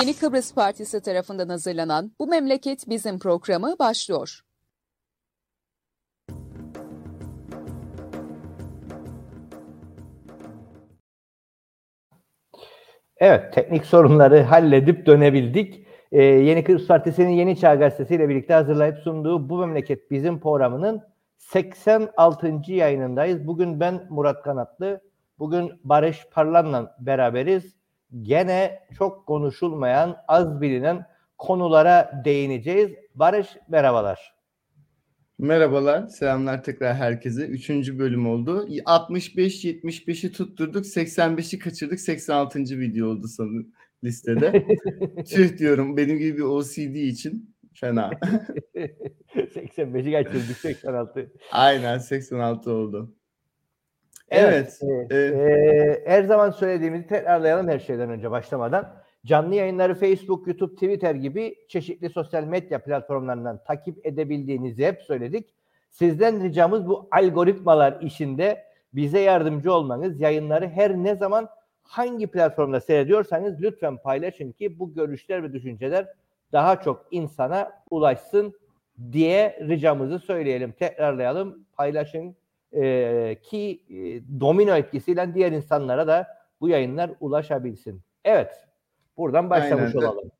Yeni Kıbrıs Partisi tarafından hazırlanan Bu Memleket Bizim programı başlıyor. Evet, teknik sorunları halledip dönebildik. Ee, Yeni Kıbrıs Partisi'nin Yeni Çağ Gazetesi ile birlikte hazırlayıp sunduğu Bu Memleket Bizim programının 86. yayınındayız. Bugün ben Murat Kanatlı, bugün Barış Parlan'la beraberiz. Gene çok konuşulmayan, az bilinen konulara değineceğiz. Barış merhabalar. Merhabalar, selamlar tekrar herkese. Üçüncü bölüm oldu. 65-75'i tutturduk, 85'i kaçırdık. 86. video oldu sanırım listede. Tüh diyorum benim gibi bir OCD için fena. 85'i kaçırdık, 86. Aynen 86 oldu. Evet. evet, evet. E, her zaman söylediğimizi tekrarlayalım her şeyden önce başlamadan. Canlı yayınları Facebook, YouTube, Twitter gibi çeşitli sosyal medya platformlarından takip edebildiğinizi hep söyledik. Sizden ricamız bu algoritmalar işinde bize yardımcı olmanız. Yayınları her ne zaman hangi platformda seyrediyorsanız lütfen paylaşın ki bu görüşler ve düşünceler daha çok insana ulaşsın diye ricamızı söyleyelim. Tekrarlayalım, paylaşın e, ki e, domino etkisiyle diğer insanlara da bu yayınlar ulaşabilsin. Evet, Buradan başlamış Aynen. olalım.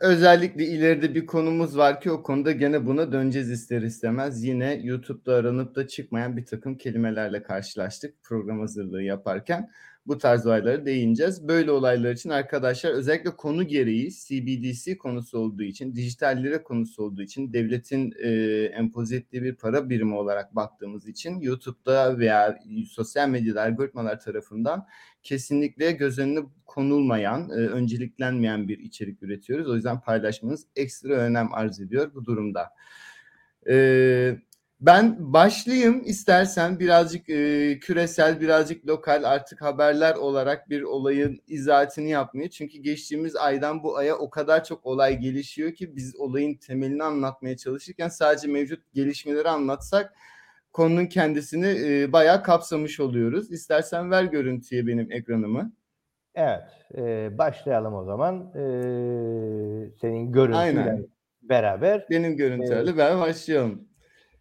Özellikle ileride bir konumuz var ki o konuda gene buna döneceğiz ister istemez. Yine YouTube'da aranıp da çıkmayan bir takım kelimelerle karşılaştık program hazırlığı yaparken bu tarz olaylara değineceğiz. Böyle olaylar için arkadaşlar özellikle konu gereği CBDC konusu olduğu için, dijital lira konusu olduğu için, devletin e, empoze ettiği bir para birimi olarak baktığımız için YouTube'da veya sosyal medyada algoritmalar tarafından kesinlikle göz önüne konulmayan, e, önceliklenmeyen bir içerik üretiyoruz. O yüzden paylaşmanız ekstra önem arz ediyor bu durumda. Ee, ben başlayayım istersen birazcık e, küresel, birazcık lokal artık haberler olarak bir olayın izahatını yapmaya. Çünkü geçtiğimiz aydan bu aya o kadar çok olay gelişiyor ki biz olayın temelini anlatmaya çalışırken sadece mevcut gelişmeleri anlatsak konunun kendisini e, bayağı kapsamış oluyoruz. İstersen ver görüntüye benim ekranımı. Evet, e, başlayalım o zaman. E, senin görüntüyle Aynen. beraber. Benim görüntülerle ee, beraber başlayalım.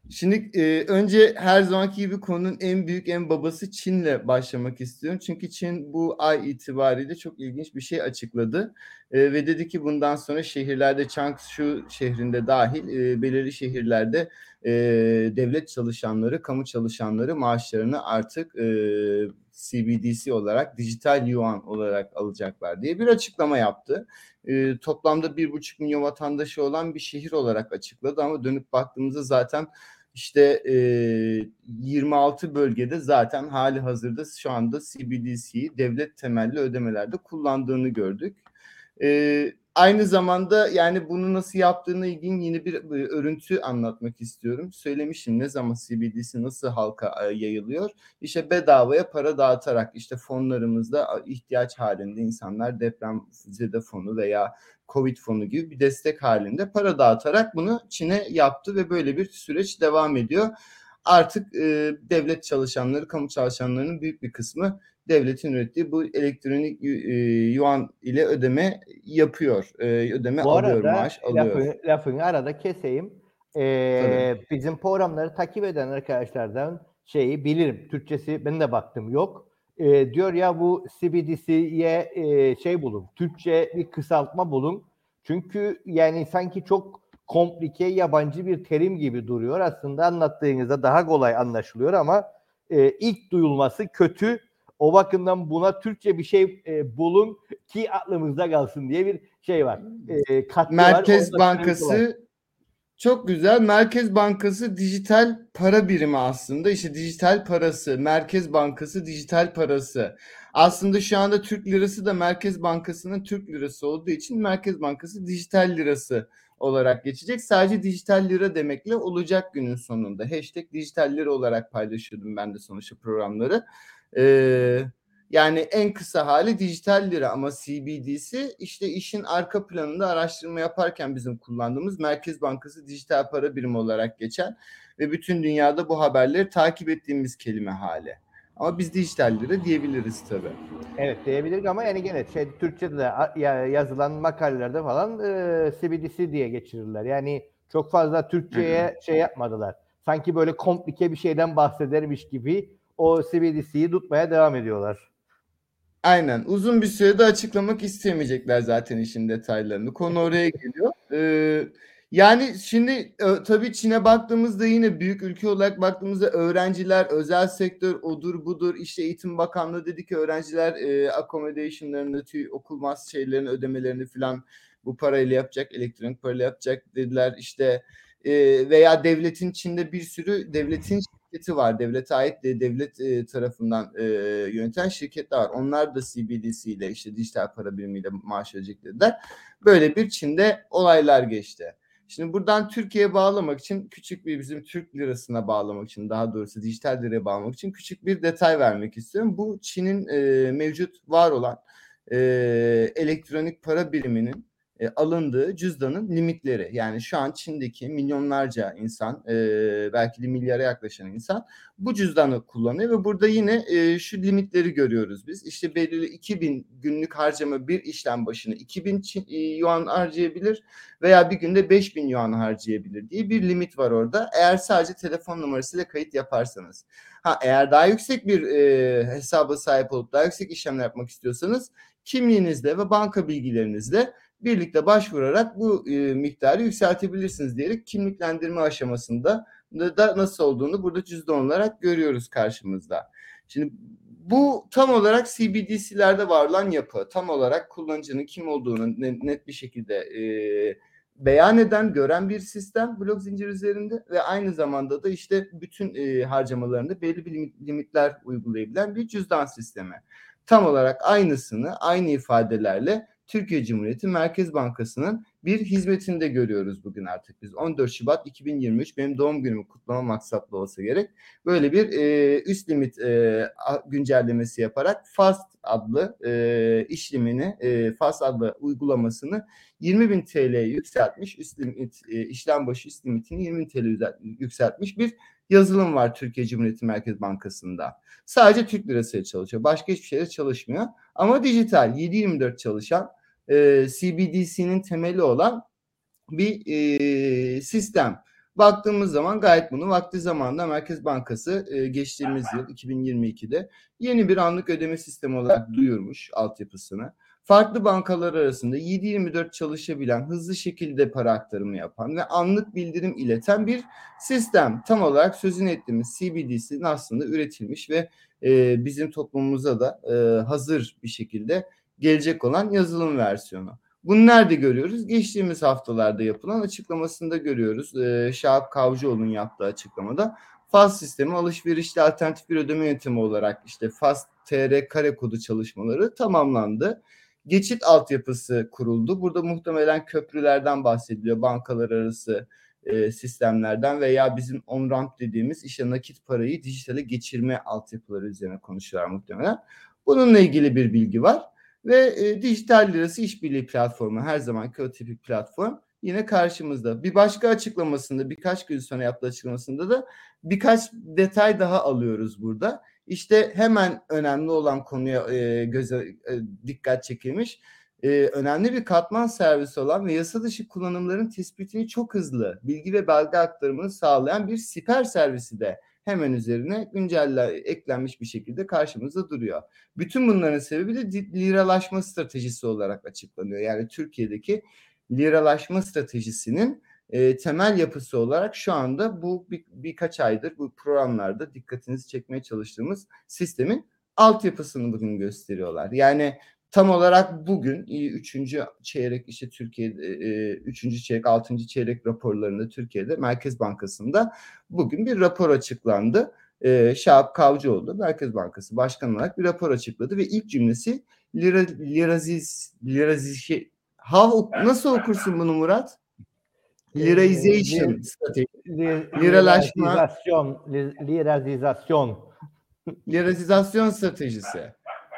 Şimdi e, önce her zamanki gibi konunun en büyük en babası Çin'le başlamak istiyorum. Çünkü Çin bu ay itibariyle çok ilginç bir şey açıkladı. E, ve dedi ki bundan sonra şehirlerde Changshu şehrinde dahil e, belirli şehirlerde e, devlet çalışanları, kamu çalışanları maaşlarını artık e, CBDC olarak, dijital yuan olarak alacaklar diye bir açıklama yaptı. E, toplamda bir buçuk milyon vatandaşı olan bir şehir olarak açıkladı ama dönüp baktığımızda zaten işte e, 26 bölgede zaten hali hazırda şu anda CBDC'yi devlet temelli ödemelerde kullandığını gördük. E, aynı zamanda yani bunu nasıl yaptığına ilgin yeni bir, örüntü anlatmak istiyorum. Söylemişim ne zaman CBDC nasıl halka e, yayılıyor? İşte bedavaya para dağıtarak işte fonlarımızda ihtiyaç halinde insanlar deprem zede fonu veya Covid fonu gibi bir destek halinde para dağıtarak bunu Çin'e yaptı ve böyle bir süreç devam ediyor. Artık e, devlet çalışanları, kamu çalışanlarının büyük bir kısmı devletin ürettiği bu elektronik e, yuan ile ödeme yapıyor. E, ödeme bu alıyor, arada, maaş alıyor. Lafını, lafını arada keseyim. Ee, bizim programları takip eden arkadaşlardan şeyi bilirim. Türkçesi ben de baktım yok. Ee, diyor ya bu CBDC'ye e, şey bulun. Türkçe bir kısaltma bulun. Çünkü yani sanki çok komplike yabancı bir terim gibi duruyor. Aslında anlattığınızda daha kolay anlaşılıyor ama e, ilk duyulması kötü o bakımdan buna Türkçe bir şey e, bulun ki aklımızda kalsın diye bir şey var. E, Merkez var, Bankası çok güzel. Merkez Bankası dijital para birimi aslında. İşte dijital parası, Merkez Bankası dijital parası. Aslında şu anda Türk lirası da Merkez Bankası'nın Türk lirası olduğu için Merkez Bankası dijital lirası olarak geçecek. Sadece dijital lira demekle olacak günün sonunda. Hashtag dijital lira olarak paylaşıyordum ben de sonuçta programları. Ee, yani en kısa hali dijital lira ama CBDC işte işin arka planında araştırma yaparken bizim kullandığımız Merkez Bankası dijital para birimi olarak geçen ve bütün dünyada bu haberleri takip ettiğimiz kelime hali. Ama biz dijital lira diyebiliriz tabii. Evet diyebiliriz ama yani gene şey Türkçe'de yazılan makalelerde falan e, CBDC diye geçirirler. Yani çok fazla Türkçe'ye şey yapmadılar. Sanki böyle komplike bir şeyden bahsedermiş gibi o CBDC'yi tutmaya devam ediyorlar. Aynen. Uzun bir sürede açıklamak istemeyecekler zaten işin detaylarını. Konu oraya geliyor. Ee, yani şimdi e, tabii Çin'e baktığımızda yine büyük ülke olarak baktığımızda öğrenciler, özel sektör odur budur işte Eğitim Bakanlığı dedi ki öğrenciler e, accommodation'larını, okul mas şeylerini ödemelerini falan bu parayla yapacak, elektronik parayla yapacak dediler işte e, veya devletin Çin'de bir sürü devletin şirketi var. Devlete ait de devlet e, tarafından e, yöneten şirketler var. Onlar da CBDC ile işte dijital para birimiyle maaş verecek dediler. Böyle bir Çin'de olaylar geçti. Şimdi buradan Türkiye'ye bağlamak için küçük bir bizim Türk lirasına bağlamak için daha doğrusu dijital liraya bağlamak için küçük bir detay vermek istiyorum. Bu Çin'in e, mevcut var olan e, elektronik para biriminin e, alındığı cüzdanın limitleri. Yani şu an Çin'deki milyonlarca insan e, belki de milyara yaklaşan insan bu cüzdanı kullanıyor ve burada yine e, şu limitleri görüyoruz biz. İşte belirli 2000 günlük harcama bir işlem başına 2000 Çin, e, yuan harcayabilir veya bir günde 5000 yuan harcayabilir diye bir limit var orada. Eğer sadece telefon numarasıyla kayıt yaparsanız. Ha eğer daha yüksek bir e, hesaba sahip olup daha yüksek işlemler yapmak istiyorsanız kimliğinizle ve banka bilgilerinizle birlikte başvurarak bu e, miktarı yükseltebilirsiniz diyerek kimliklendirme aşamasında da, nasıl olduğunu burada cüzdan olarak görüyoruz karşımızda. Şimdi bu tam olarak CBDC'lerde var olan yapı. Tam olarak kullanıcının kim olduğunu ne- net bir şekilde e, beyan eden, gören bir sistem blok zincir üzerinde ve aynı zamanda da işte bütün e, harcamalarında belli bir limit- limitler uygulayabilen bir cüzdan sistemi. Tam olarak aynısını aynı ifadelerle Türkiye Cumhuriyeti Merkez Bankası'nın bir hizmetinde görüyoruz bugün artık biz. 14 Şubat 2023 benim doğum günümü kutlama maksatlı olsa gerek. Böyle bir e, üst limit e, güncellemesi yaparak FAST adlı e, işlemini, e, FAST adlı uygulamasını 20.000 TL'ye yükseltmiş. Üst limit, e, işlem başı üst limitini 20.000 TL yüzel- yükseltmiş bir yazılım var Türkiye Cumhuriyeti Merkez Bankası'nda. Sadece Türk lirasıyla çalışıyor. Başka hiçbir şeyle çalışmıyor. Ama dijital 7-24 çalışan e, CBDC'nin temeli olan bir e, sistem. Baktığımız zaman gayet bunu vakti zamanında Merkez Bankası e, geçtiğimiz yıl 2022'de yeni bir anlık ödeme sistemi olarak duyurmuş altyapısını. Farklı bankalar arasında 7-24 çalışabilen, hızlı şekilde para aktarımı yapan ve anlık bildirim ileten bir sistem. Tam olarak sözünü ettiğimiz CBDC'nin aslında üretilmiş ve e, bizim toplumumuza da e, hazır bir şekilde gelecek olan yazılım versiyonu. Bunu nerede görüyoruz? Geçtiğimiz haftalarda yapılan açıklamasında görüyoruz. Ee, Şahap Kavcıoğlu'nun yaptığı açıklamada FAS sistemi alışverişli alternatif bir ödeme yöntemi olarak işte FAS TR kare kodu çalışmaları tamamlandı. Geçit altyapısı kuruldu. Burada muhtemelen köprülerden bahsediliyor. Bankalar arası e, sistemlerden veya bizim on-ramp dediğimiz işte nakit parayı dijitale geçirme altyapıları üzerine konuşuyorlar muhtemelen. Bununla ilgili bir bilgi var. Ve e, dijital lirası işbirliği platformu her zamanki o tipik platform yine karşımızda. Bir başka açıklamasında birkaç gün sonra yaptığı açıklamasında da birkaç detay daha alıyoruz burada. İşte hemen önemli olan konuya e, göze e, dikkat çekilmiş. E, önemli bir katman servisi olan ve yasa dışı kullanımların tespitini çok hızlı bilgi ve belge aktarımını sağlayan bir siper servisi de hemen üzerine güncelle eklenmiş bir şekilde karşımızda duruyor. Bütün bunların sebebi de liralaşma stratejisi olarak açıklanıyor. Yani Türkiye'deki liralaşma stratejisinin e, temel yapısı olarak şu anda bu bir, birkaç aydır bu programlarda dikkatinizi çekmeye çalıştığımız sistemin altyapısını bugün gösteriyorlar. Yani tam olarak bugün 3. çeyrek işte Türkiye'de 3. çeyrek 6. çeyrek raporlarında Türkiye'de Merkez Bankası'nda bugün bir rapor açıklandı e, Şahap Kavcıoğlu Merkez Bankası Başkanı olarak bir rapor açıkladı ve ilk cümlesi lira, liraziz, liraziz şey, how, nasıl okursun bunu Murat? Liraization Lir- strateji. Lir- Liralaşma. Lirazizasyon, lir- lirazizasyon. Lirazizasyon stratejisi.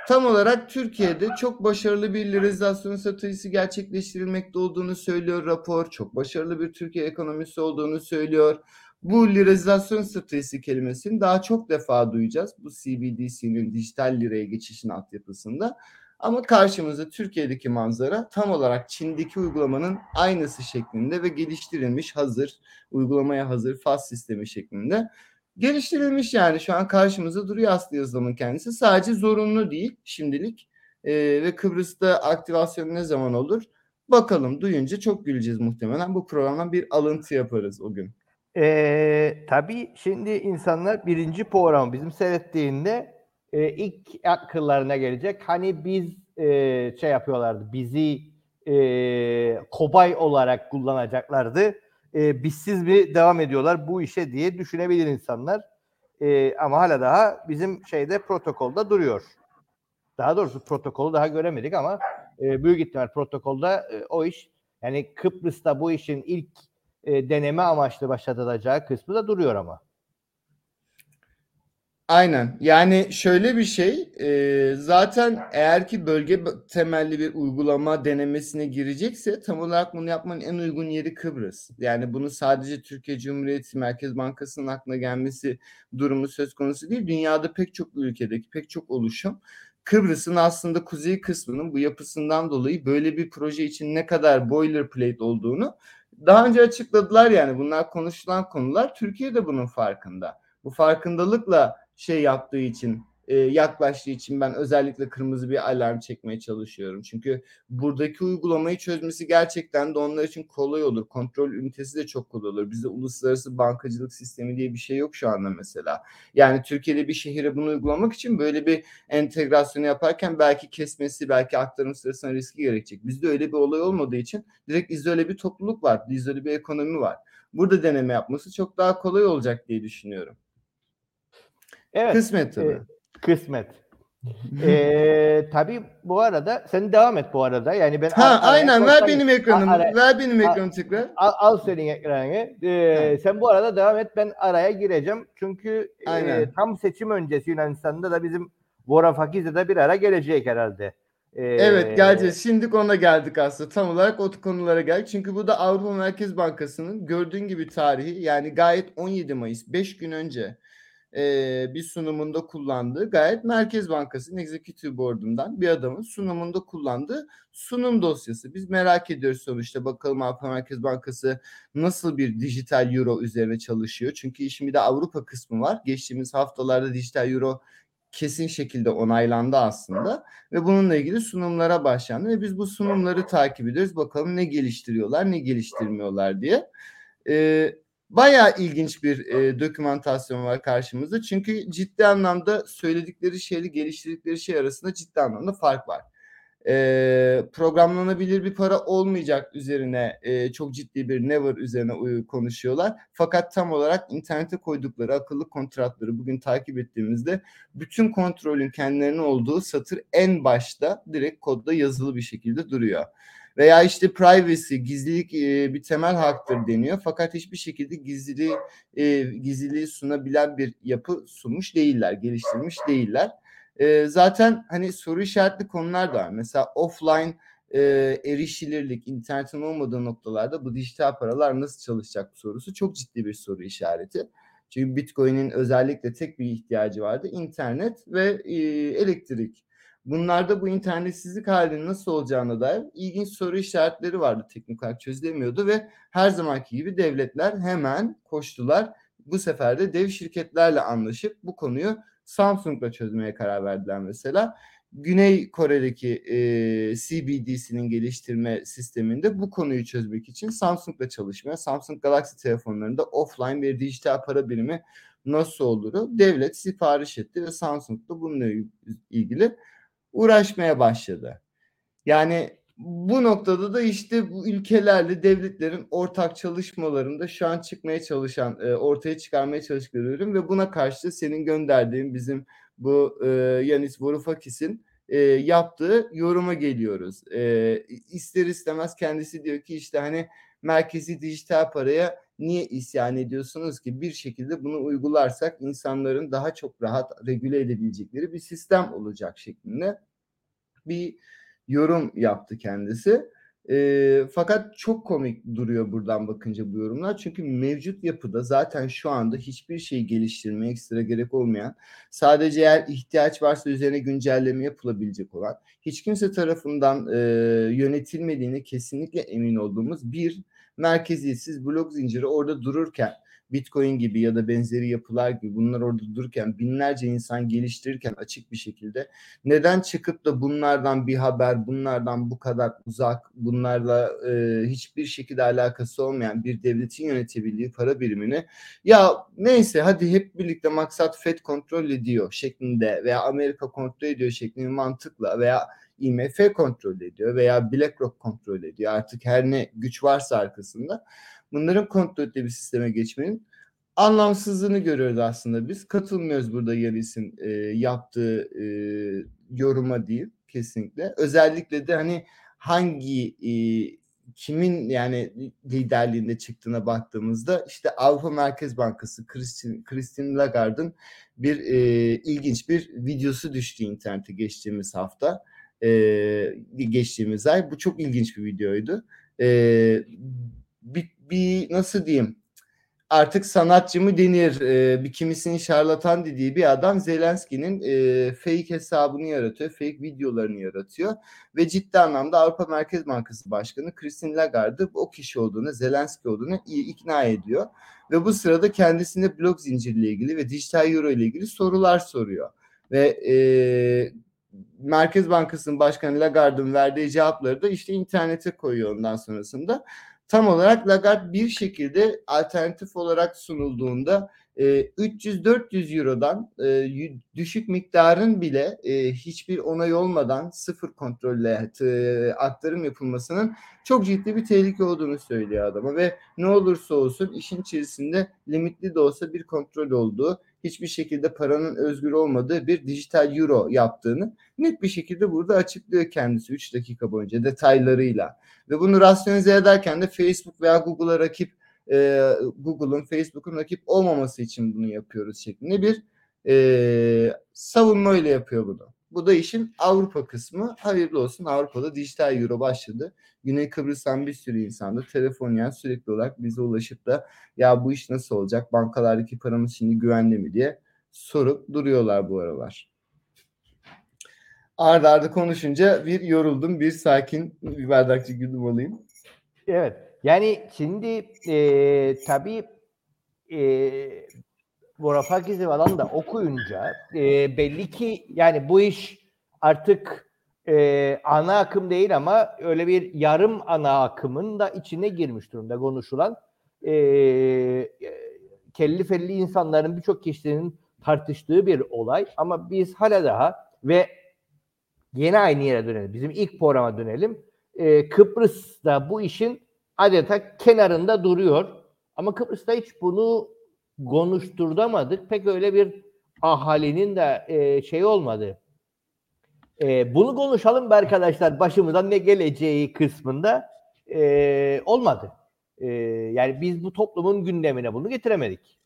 Tam olarak Türkiye'de çok başarılı bir lirazizasyon stratejisi gerçekleştirilmekte olduğunu söylüyor rapor. Çok başarılı bir Türkiye ekonomisi olduğunu söylüyor. bu lirazasyon stratejisi kelimesini daha çok defa duyacağız. Bu CBDC'nin dijital liraya geçişin altyapısında. Ama karşımızda Türkiye'deki manzara tam olarak Çin'deki uygulamanın aynısı şeklinde ve geliştirilmiş hazır, uygulamaya hazır faz sistemi şeklinde. Geliştirilmiş yani şu an karşımızda duruyor aslında yazılımın kendisi. Sadece zorunlu değil şimdilik. Ee, ve Kıbrıs'ta aktivasyon ne zaman olur? Bakalım duyunca çok güleceğiz muhtemelen. Bu programdan bir alıntı yaparız o gün. Ee, tabii şimdi insanlar birinci programı bizim seyrettiğinde e, ilk akıllarına gelecek. Hani biz e, şey yapıyorlardı, bizi e, kobay olarak kullanacaklardı. E, bizsiz mi devam ediyorlar bu işe diye düşünebilir insanlar. E, ama hala daha bizim şeyde protokolda duruyor. Daha doğrusu protokolü daha göremedik ama e, büyük ihtimal protokolda e, o iş yani Kıbrıs'ta bu işin ilk e, deneme amaçlı başlatılacağı kısmı da duruyor ama. Aynen. Yani şöyle bir şey, e, zaten eğer ki bölge temelli bir uygulama denemesine girecekse tam olarak bunu yapmanın en uygun yeri Kıbrıs. Yani bunu sadece Türkiye Cumhuriyeti Merkez Bankası'nın aklına gelmesi durumu söz konusu değil. Dünyada pek çok ülkedeki pek çok oluşum Kıbrıs'ın aslında kuzey kısmının bu yapısından dolayı böyle bir proje için ne kadar boilerplate olduğunu daha önce açıkladılar yani bunlar konuşulan konular. Türkiye de bunun farkında. Bu farkındalıkla şey yaptığı için e, yaklaştığı için ben özellikle kırmızı bir alarm çekmeye çalışıyorum. Çünkü buradaki uygulamayı çözmesi gerçekten de onlar için kolay olur. Kontrol ünitesi de çok kolay olur. Bizde uluslararası bankacılık sistemi diye bir şey yok şu anda mesela. Yani Türkiye'de bir şehire bunu uygulamak için böyle bir entegrasyonu yaparken belki kesmesi, belki aktarım sırasında riski gerekecek. Bizde öyle bir olay olmadığı için direkt izole bir topluluk var, izole bir ekonomi var. Burada deneme yapması çok daha kolay olacak diye düşünüyorum. Evet. Kısmet tabii. E, kısmet. ee, tabii bu arada sen devam et bu arada. Yani ben Ha ar- aynen ver benim ekranımı. Ara- ver benim ekranı tekrar. Al, al senin ekranını. Ee, sen bu arada devam et. Ben araya gireceğim. Çünkü e, tam seçim öncesi Yunanistan'da da bizim Varoufakis'le de bir ara gelecek herhalde. Ee, Evet geleceğiz. Şimdi ona geldik aslında. Tam olarak o konulara geldik. Çünkü bu da Avrupa Merkez Bankası'nın gördüğün gibi tarihi yani gayet 17 Mayıs 5 gün önce e, bir sunumunda kullandığı gayet Merkez Bankası'nın Executive Board'undan bir adamın sunumunda kullandığı sunum dosyası. Biz merak ediyoruz sonuçta bakalım Avrupa Merkez Bankası nasıl bir dijital euro üzerine çalışıyor. Çünkü işin bir de Avrupa kısmı var. Geçtiğimiz haftalarda dijital euro kesin şekilde onaylandı aslında ve bununla ilgili sunumlara başlandı ve biz bu sunumları takip ediyoruz. Bakalım ne geliştiriyorlar, ne geliştirmiyorlar diye. Ee, bayağı ilginç bir e, dokümantasyon var karşımızda. Çünkü ciddi anlamda söyledikleri şeyle geliştirdikleri şey arasında ciddi anlamda fark var. E, programlanabilir bir para olmayacak üzerine e, çok ciddi bir never üzerine konuşuyorlar. Fakat tam olarak internete koydukları akıllı kontratları bugün takip ettiğimizde bütün kontrolün kendilerine olduğu satır en başta direkt kodda yazılı bir şekilde duruyor. Veya işte privacy, gizlilik e, bir temel haktır deniyor. Fakat hiçbir şekilde gizliliği, e, gizliliği sunabilen bir yapı sunmuş değiller, geliştirmiş değiller. E, zaten hani soru işaretli konular da var. Mesela offline e, erişilirlik, internetin olmadığı noktalarda bu dijital paralar nasıl çalışacak sorusu çok ciddi bir soru işareti. Çünkü Bitcoin'in özellikle tek bir ihtiyacı vardı. internet ve e, elektrik. Bunlarda bu internetsizlik halinin nasıl olacağına dair ilginç soru işaretleri vardı teknik olarak çözülemiyordu ve her zamanki gibi devletler hemen koştular. Bu sefer de dev şirketlerle anlaşıp bu konuyu Samsung'la çözmeye karar verdiler mesela. Güney Kore'deki e, CBDC'nin geliştirme sisteminde bu konuyu çözmek için Samsung'la çalışmaya, Samsung Galaxy telefonlarında offline bir dijital para birimi nasıl oluru devlet sipariş etti ve Samsung da bununla ilgili uğraşmaya başladı. Yani bu noktada da işte bu ülkelerle devletlerin ortak çalışmalarında şu an çıkmaya çalışan, e, ortaya çıkarmaya çalıştıkları ve buna karşı senin gönderdiğin bizim bu e, Yanis Varoufakis'in e, yaptığı yoruma geliyoruz. E, ister istemez kendisi diyor ki işte hani merkezi dijital paraya niye isyan ediyorsunuz ki bir şekilde bunu uygularsak insanların daha çok rahat regüle edebilecekleri bir sistem olacak şeklinde bir yorum yaptı kendisi. E, fakat çok komik duruyor buradan bakınca bu yorumlar. Çünkü mevcut yapıda zaten şu anda hiçbir şeyi geliştirmeye ekstra gerek olmayan, sadece eğer ihtiyaç varsa üzerine güncelleme yapılabilecek olan, hiç kimse tarafından e, yönetilmediğine kesinlikle emin olduğumuz bir merkeziyetsiz blok zinciri orada dururken Bitcoin gibi ya da benzeri yapılar gibi bunlar orada dururken binlerce insan geliştirirken açık bir şekilde neden çıkıp da bunlardan bir haber, bunlardan bu kadar uzak, bunlarla e, hiçbir şekilde alakası olmayan bir devletin yönetebildiği para birimini ya neyse hadi hep birlikte maksat FED kontrol ediyor şeklinde veya Amerika kontrol ediyor şeklinde mantıkla veya IMF kontrol ediyor veya BlackRock kontrol ediyor. Artık her ne güç varsa arkasında bunların kontrol ettiği bir sisteme geçmenin anlamsızlığını görüyoruz aslında biz. Katılmıyoruz burada Yanis'in e, yaptığı e, yoruma değil kesinlikle. Özellikle de hani hangi e, kimin yani liderliğinde çıktığına baktığımızda işte Avrupa Merkez Bankası Christine, Christine Lagarde'ın bir e, ilginç bir videosu düştü internete geçtiğimiz hafta geçtiğimiz ay. Bu çok ilginç bir videoydu. E, bir, bir nasıl diyeyim artık sanatçı mı denir e, bir kimisinin şarlatan dediği bir adam Zelenski'nin e, fake hesabını yaratıyor. Fake videolarını yaratıyor. Ve ciddi anlamda Avrupa Merkez Bankası Başkanı Christine Lagarde o kişi olduğunu, Zelenski olduğunu ikna ediyor. Ve bu sırada kendisine blok zincirle ilgili ve dijital euro ile ilgili sorular soruyor. Ve e, Merkez Bankası'nın başkanı Lagarde'ın verdiği cevapları da işte internete koyuyor ondan sonrasında. Tam olarak Lagarde bir şekilde alternatif olarak sunulduğunda e, 300-400 Euro'dan e, düşük miktarın bile e, hiçbir onay olmadan sıfır kontrolle e, aktarım yapılmasının çok ciddi bir tehlike olduğunu söylüyor adama ve ne olursa olsun işin içerisinde limitli de olsa bir kontrol olduğu hiçbir şekilde paranın özgür olmadığı bir dijital euro yaptığını net bir şekilde burada açıklıyor kendisi 3 dakika boyunca detaylarıyla. Ve bunu rasyonize ederken de Facebook veya Google'a rakip e, Google'un, Facebook'un rakip olmaması için bunu yapıyoruz şeklinde bir e, savunma ile yapıyor bunu. Bu da işin Avrupa kısmı. Hayırlı olsun Avrupa'da dijital euro başladı. Güney Kıbrıs'tan bir sürü insan da telefon yani sürekli olarak bize ulaşıp da ya bu iş nasıl olacak? Bankalardaki paramız şimdi güvenli mi diye sorup duruyorlar bu aralar. Arda arda konuşunca bir yoruldum, bir sakin bir bardakçı güdüm alayım. Evet. Yani şimdi e, tabii e, Vorafakiz'i falan da okuyunca e, belli ki yani bu iş artık e, ana akım değil ama öyle bir yarım ana akımın da içine girmiş durumda konuşulan e, kelli felli insanların birçok kişinin tartıştığı bir olay ama biz hala daha ve yine aynı yere dönelim. Bizim ilk programa dönelim. E, Kıbrıs'ta bu işin adeta kenarında duruyor. Ama Kıbrıs'ta hiç bunu konuşturamadık. Pek öyle bir ahalinin de e, şey olmadı. E, bunu konuşalım be arkadaşlar başımıza ne geleceği kısmında e, olmadı. E, yani biz bu toplumun gündemine bunu getiremedik.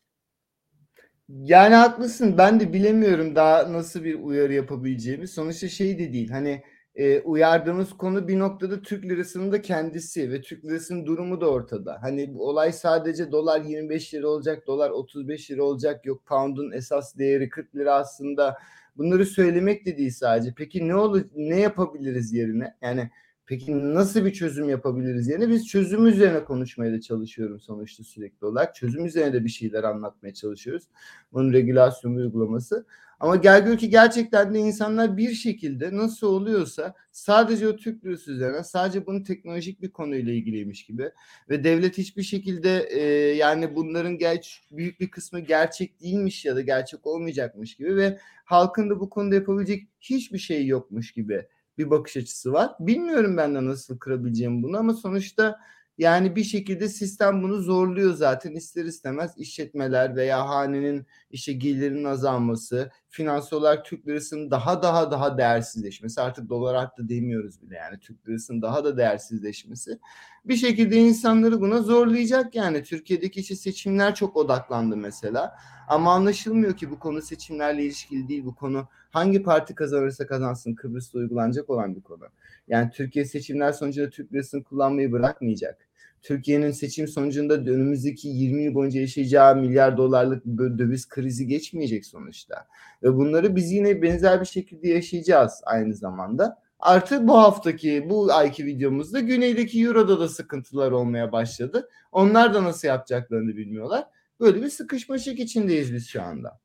Yani haklısın. Ben de bilemiyorum daha nasıl bir uyarı yapabileceğimi. Sonuçta şey de değil. Hani e, uyardığımız konu bir noktada Türk lirasının da kendisi ve Türk lirasının durumu da ortada. Hani bu olay sadece dolar 25 lira olacak, dolar 35 lira olacak, yok pound'un esas değeri 40 lira aslında. Bunları söylemek de değil sadece. Peki ne olur ne yapabiliriz yerine? Yani Peki nasıl bir çözüm yapabiliriz yerine biz çözüm üzerine konuşmaya da çalışıyorum sonuçta sürekli olarak. Çözüm üzerine de bir şeyler anlatmaya çalışıyoruz. Bunun regülasyon uygulaması. Ama gel gör ki gerçekten de insanlar bir şekilde nasıl oluyorsa sadece o Türk lirası üzerine sadece bunu teknolojik bir konuyla ilgiliymiş gibi ve devlet hiçbir şekilde e, yani bunların geç büyük bir kısmı gerçek değilmiş ya da gerçek olmayacakmış gibi ve halkın da bu konuda yapabilecek hiçbir şey yokmuş gibi bir bakış açısı var. Bilmiyorum ben de nasıl kırabileceğim bunu ama sonuçta yani bir şekilde sistem bunu zorluyor zaten ister istemez işletmeler veya hanenin işte gelirinin azalması, finansal olarak Türk lirasının daha daha daha değersizleşmesi artık dolar arttı demiyoruz bile yani Türk lirasının daha da değersizleşmesi bir şekilde insanları buna zorlayacak yani Türkiye'deki işte seçimler çok odaklandı mesela ama anlaşılmıyor ki bu konu seçimlerle ilişkili değil bu konu hangi parti kazanırsa kazansın Kıbrıs'ta uygulanacak olan bir konu. Yani Türkiye seçimler sonucunda Türk lirasını kullanmayı bırakmayacak. Türkiye'nin seçim sonucunda önümüzdeki 20 yıl boyunca yaşayacağı milyar dolarlık döviz krizi geçmeyecek sonuçta. Ve bunları biz yine benzer bir şekilde yaşayacağız aynı zamanda. Artı bu haftaki bu ayki videomuzda güneydeki Euro'da da sıkıntılar olmaya başladı. Onlar da nasıl yapacaklarını bilmiyorlar. Böyle bir sıkışmışlık içindeyiz biz şu anda.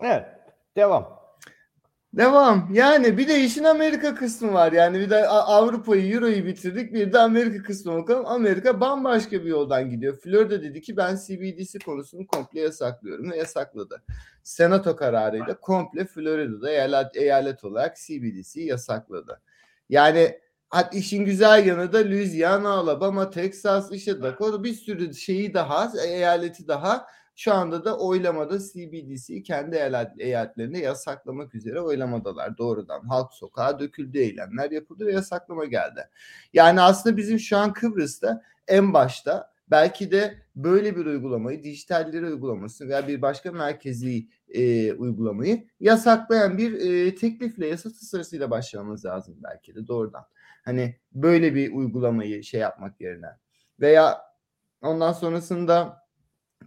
Evet. Devam. Devam. Yani bir de işin Amerika kısmı var. Yani bir de Avrupa'yı, Euro'yu bitirdik. Bir de Amerika kısmı bakalım. Amerika bambaşka bir yoldan gidiyor. Florida dedi ki ben CBDC konusunu komple yasaklıyorum ve yasakladı. Senato kararıyla komple Florida'da eyalet, eyalet olarak CBDC'yi yasakladı. Yani Hatta işin güzel yanı da Louisiana, Alabama, Texas, işte Dakota bir sürü şeyi daha, eyaleti daha şu anda da oylamada CBDC'yi kendi eyaletlerinde yasaklamak üzere oylamadalar doğrudan. Halk sokağa döküldü eylemler yapıldı ve yasaklama geldi. Yani aslında bizim şu an Kıbrıs'ta en başta belki de böyle bir uygulamayı, dijitalleri uygulaması veya bir başka merkezi e, uygulamayı yasaklayan bir e, teklifle, yasa tasarısıyla başlamamız lazım belki de doğrudan. Hani böyle bir uygulamayı şey yapmak yerine. Veya ondan sonrasında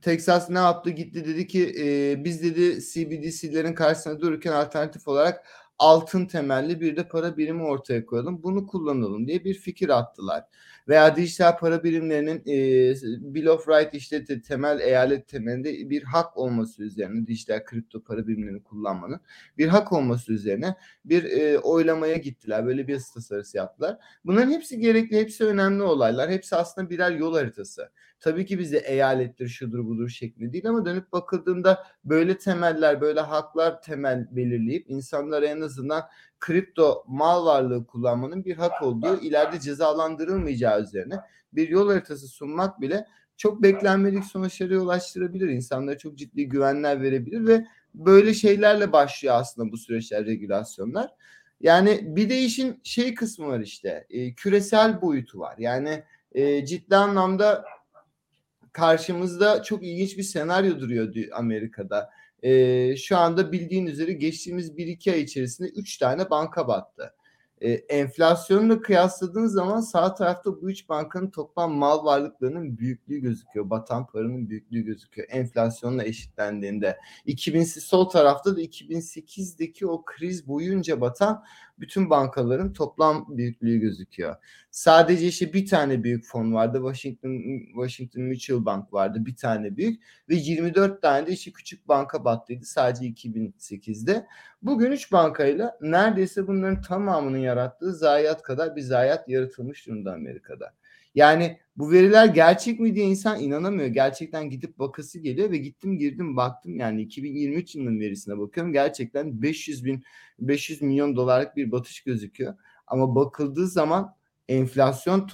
Texas ne yaptı? Gitti dedi ki e, biz dedi CBDC'lerin karşısına dururken alternatif olarak altın temelli bir de para birimi ortaya koyalım. Bunu kullanalım diye bir fikir attılar. Veya dijital para birimlerinin e, Bill of Right işte temel eyalet temelinde bir hak olması üzerine dijital kripto para birimlerini kullanmanın bir hak olması üzerine bir e, oylamaya gittiler. Böyle bir yasa tasarısı yaptılar. Bunların hepsi gerekli, hepsi önemli olaylar. Hepsi aslında birer yol haritası. Tabii ki bize eyalettir, şudur budur şeklinde değil ama dönüp bakıldığında böyle temeller, böyle haklar temel belirleyip insanlara en azından kripto mal varlığı kullanmanın bir hak olduğu, ileride cezalandırılmayacağı üzerine bir yol haritası sunmak bile çok beklenmedik sonuçlara yol açtırabilir. İnsanlara çok ciddi güvenler verebilir ve böyle şeylerle başlıyor aslında bu süreçler, regülasyonlar. Yani bir de işin şey kısmı var işte, e, küresel boyutu var. Yani e, ciddi anlamda karşımızda çok ilginç bir senaryo duruyor Amerika'da. Şu anda bildiğin üzere geçtiğimiz 1-2 ay içerisinde 3 tane banka battı. E, enflasyonla kıyasladığın zaman sağ tarafta bu üç bankanın toplam mal varlıklarının büyüklüğü gözüküyor. Batan paranın büyüklüğü gözüküyor. Enflasyonla eşitlendiğinde. 2000 sol tarafta da 2008'deki o kriz boyunca batan bütün bankaların toplam büyüklüğü gözüküyor. Sadece işte bir tane büyük fon vardı. Washington Washington Mutual Bank vardı bir tane büyük ve 24 tane de işte küçük banka battıydı sadece 2008'de. Bugün 3 bankayla neredeyse bunların tamamının yarattığı zayiat kadar bir zayiat yaratılmış durumda Amerika'da. Yani bu veriler gerçek mi diye insan inanamıyor. Gerçekten gidip bakası geliyor ve gittim girdim baktım yani 2023 yılının verisine bakıyorum. Gerçekten 500 bin 500 milyon dolarlık bir batış gözüküyor. Ama bakıldığı zaman enflasyon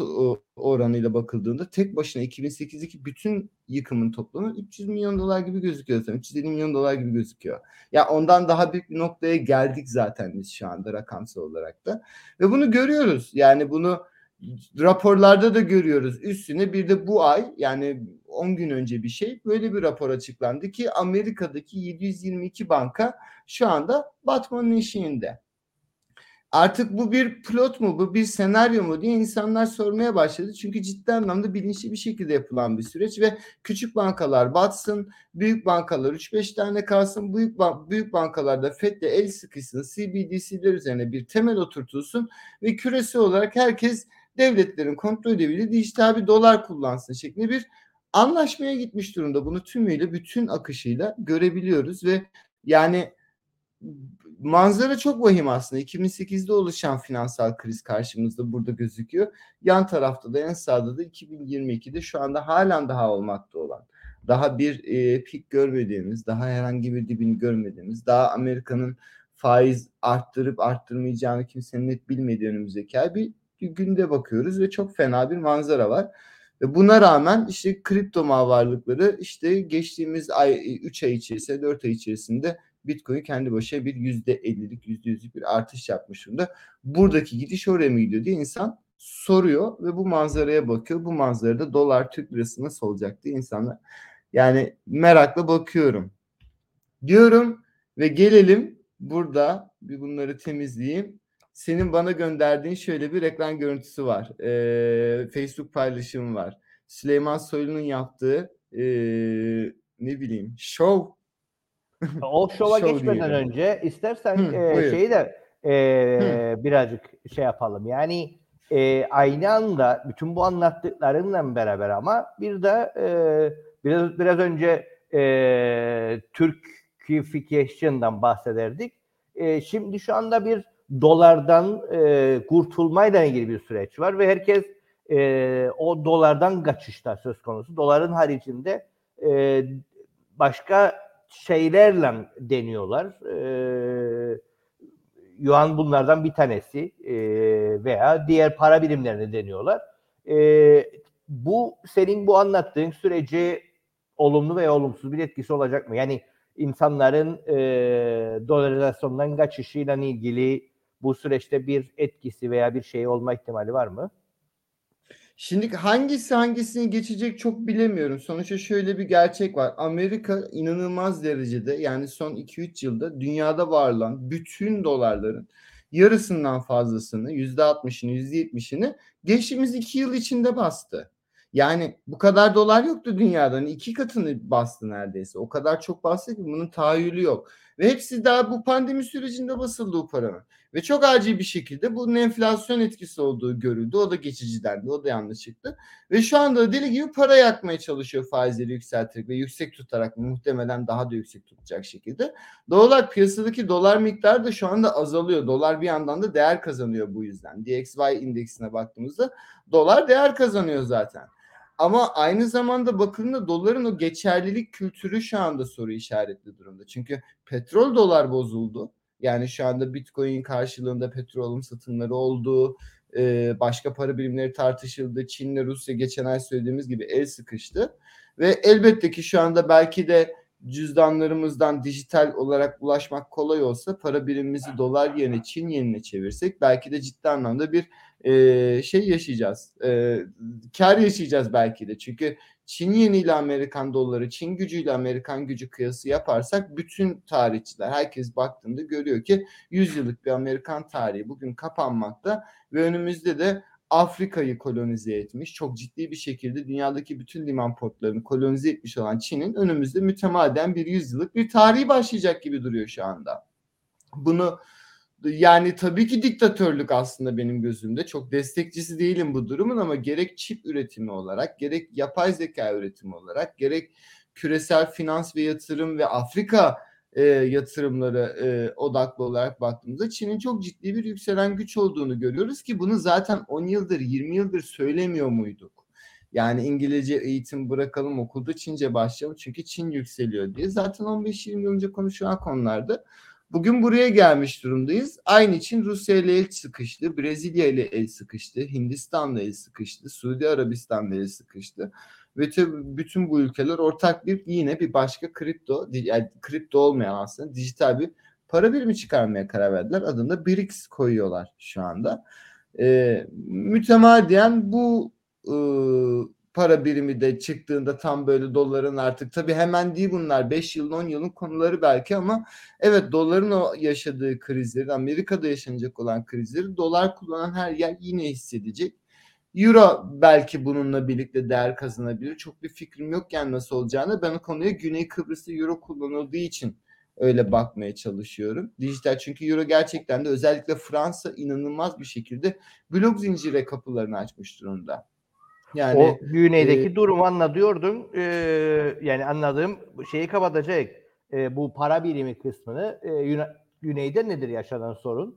oranıyla bakıldığında tek başına 2008'deki bütün yıkımın toplamı 300 milyon dolar gibi gözüküyor zaten. 350 milyon dolar gibi gözüküyor. Ya ondan daha büyük bir noktaya geldik zaten biz şu anda rakamsal olarak da. Ve bunu görüyoruz. Yani bunu raporlarda da görüyoruz. Üstüne bir de bu ay yani 10 gün önce bir şey böyle bir rapor açıklandı ki Amerika'daki 722 banka şu anda batmanın eşiğinde. Artık bu bir pilot mu, bu bir senaryo mu diye insanlar sormaya başladı. Çünkü ciddi anlamda bilinçli bir şekilde yapılan bir süreç ve küçük bankalar batsın, büyük bankalar 3-5 tane kalsın, büyük, büyük bankalarda FED'le el sıkışsın, CBDC'ler üzerine bir temel oturtulsun ve küresi olarak herkes devletlerin kontrol edebildiği dijital bir dolar kullansın şeklinde bir anlaşmaya gitmiş durumda. Bunu tümüyle bütün akışıyla görebiliyoruz ve yani manzara çok vahim aslında. 2008'de oluşan finansal kriz karşımızda burada gözüküyor. Yan tarafta da en sağda da 2022'de şu anda halen daha olmakta olan daha bir e, pik görmediğimiz, daha herhangi bir dibini görmediğimiz, daha Amerika'nın faiz arttırıp arttırmayacağını kimsenin net bilmediği önümüzdeki ay bir günde bakıyoruz ve çok fena bir manzara var. Ve buna rağmen işte kripto mal varlıkları işte geçtiğimiz ay 3 ay içerisinde 4 ay içerisinde Bitcoin kendi başına bir %50'lik, %100'lük bir artış yapmış durumda. Buradaki gidiş oraya mı gidiyor diye insan soruyor ve bu manzaraya bakıyor. Bu manzarada dolar Türk lirası nasıl olacak diye insanlar yani merakla bakıyorum. Diyorum ve gelelim burada bir bunları temizleyeyim. Senin bana gönderdiğin şöyle bir ekran görüntüsü var. Ee, Facebook paylaşımı var. Süleyman Soylu'nun yaptığı ee, ne bileyim show. O şova Şov geçmeden diyelim. önce istersen Hı, e, buyur. şeyi de e, birazcık şey yapalım. Yani e, aynı anda bütün bu anlattıklarınla beraber ama bir de e, biraz biraz önce e, Türkification'dan bahsederdik. E, şimdi şu anda bir dolardan e, kurtulmayla ilgili bir süreç var ve herkes e, o dolardan kaçışta söz konusu. Doların haricinde e, başka şeylerle deniyorlar. E, Yuan bunlardan bir tanesi e, veya diğer para birimlerini deniyorlar. E, bu senin bu anlattığın süreci olumlu veya olumsuz bir etkisi olacak mı? Yani insanların e, dolarizasyondan kaçışıyla ilgili bu süreçte bir etkisi veya bir şey olma ihtimali var mı? Şimdi hangisi hangisini geçecek çok bilemiyorum. Sonuçta şöyle bir gerçek var. Amerika inanılmaz derecede yani son 2-3 yılda dünyada var olan bütün dolarların yarısından fazlasını %60'ını %70'ini geçtiğimiz 2 yıl içinde bastı. Yani bu kadar dolar yoktu dünyada. Hani iki katını bastı neredeyse. O kadar çok bastı ki bunun tahayyülü yok. Ve hepsi daha bu pandemi sürecinde basıldı o paranın. Ve çok acil bir şekilde bunun enflasyon etkisi olduğu görüldü. O da geçicidendi. O da yanlış çıktı. Ve şu anda deli gibi para yakmaya çalışıyor faizleri yükselterek ve yüksek tutarak muhtemelen daha da yüksek tutacak şekilde. Doğal olarak piyasadaki dolar miktarı da şu anda azalıyor. Dolar bir yandan da değer kazanıyor bu yüzden. DXY indeksine baktığımızda dolar değer kazanıyor zaten. Ama aynı zamanda bakıldığında doların o geçerlilik kültürü şu anda soru işaretli durumda. Çünkü petrol dolar bozuldu. Yani şu anda Bitcoin karşılığında petrol alım satımları oldu. Ee, başka para birimleri tartışıldı. Çin'le Rusya geçen ay söylediğimiz gibi el sıkıştı. Ve elbette ki şu anda belki de cüzdanlarımızdan dijital olarak ulaşmak kolay olsa para birimimizi dolar yerine Çin yenine çevirsek belki de ciddi anlamda bir e, şey yaşayacağız. E, kar yaşayacağız belki de. Çünkü Çin yeniyle Amerikan doları, Çin gücüyle Amerikan gücü kıyası yaparsak bütün tarihçiler, herkes baktığında görüyor ki 100 yıllık bir Amerikan tarihi bugün kapanmakta ve önümüzde de Afrika'yı kolonize etmiş, çok ciddi bir şekilde dünyadaki bütün liman portlarını kolonize etmiş olan Çin'in önümüzde mütemadiyen bir yüzyıllık bir tarihi başlayacak gibi duruyor şu anda. Bunu yani tabii ki diktatörlük aslında benim gözümde. Çok destekçisi değilim bu durumun ama gerek çip üretimi olarak, gerek yapay zeka üretimi olarak, gerek küresel finans ve yatırım ve Afrika e, yatırımları e, odaklı olarak baktığımızda Çin'in çok ciddi bir yükselen güç olduğunu görüyoruz ki bunu zaten 10 yıldır 20 yıldır söylemiyor muyduk? Yani İngilizce eğitim bırakalım okulda Çince başlayalım çünkü Çin yükseliyor diye. Zaten 15-20 yıl önce konuşulan konulardı. Bugün buraya gelmiş durumdayız. Aynı için Rusya ile el sıkıştı, Brezilya ile el sıkıştı, Hindistan'la el sıkıştı, Suudi Arabistan'la el sıkıştı. Ve tabii bütün bu ülkeler ortak bir yine bir başka kripto, yani kripto olmayan aslında dijital bir para birimi çıkarmaya karar verdiler. Adını BRICS koyuyorlar şu anda. Ee, mütemadiyen bu e, para birimi de çıktığında tam böyle doların artık tabii hemen değil bunlar 5 yılın 10 yılın konuları belki ama evet doların o yaşadığı krizleri Amerika'da yaşanacak olan krizleri dolar kullanan her yer yine hissedecek. Euro belki bununla birlikte değer kazanabilir. Çok bir fikrim yok yani nasıl olacağını. Ben o konuya Güney Kıbrıs'ta Euro kullanıldığı için öyle bakmaya çalışıyorum. Dijital çünkü Euro gerçekten de özellikle Fransa inanılmaz bir şekilde blok zincire kapılarını açmış durumda. Yani o güneydeki e, durumu anlatıyordun. E, yani anladığım şeyi kapatacak. E, bu para birimi kısmını e, Yuna- güneyde nedir yaşanan sorun?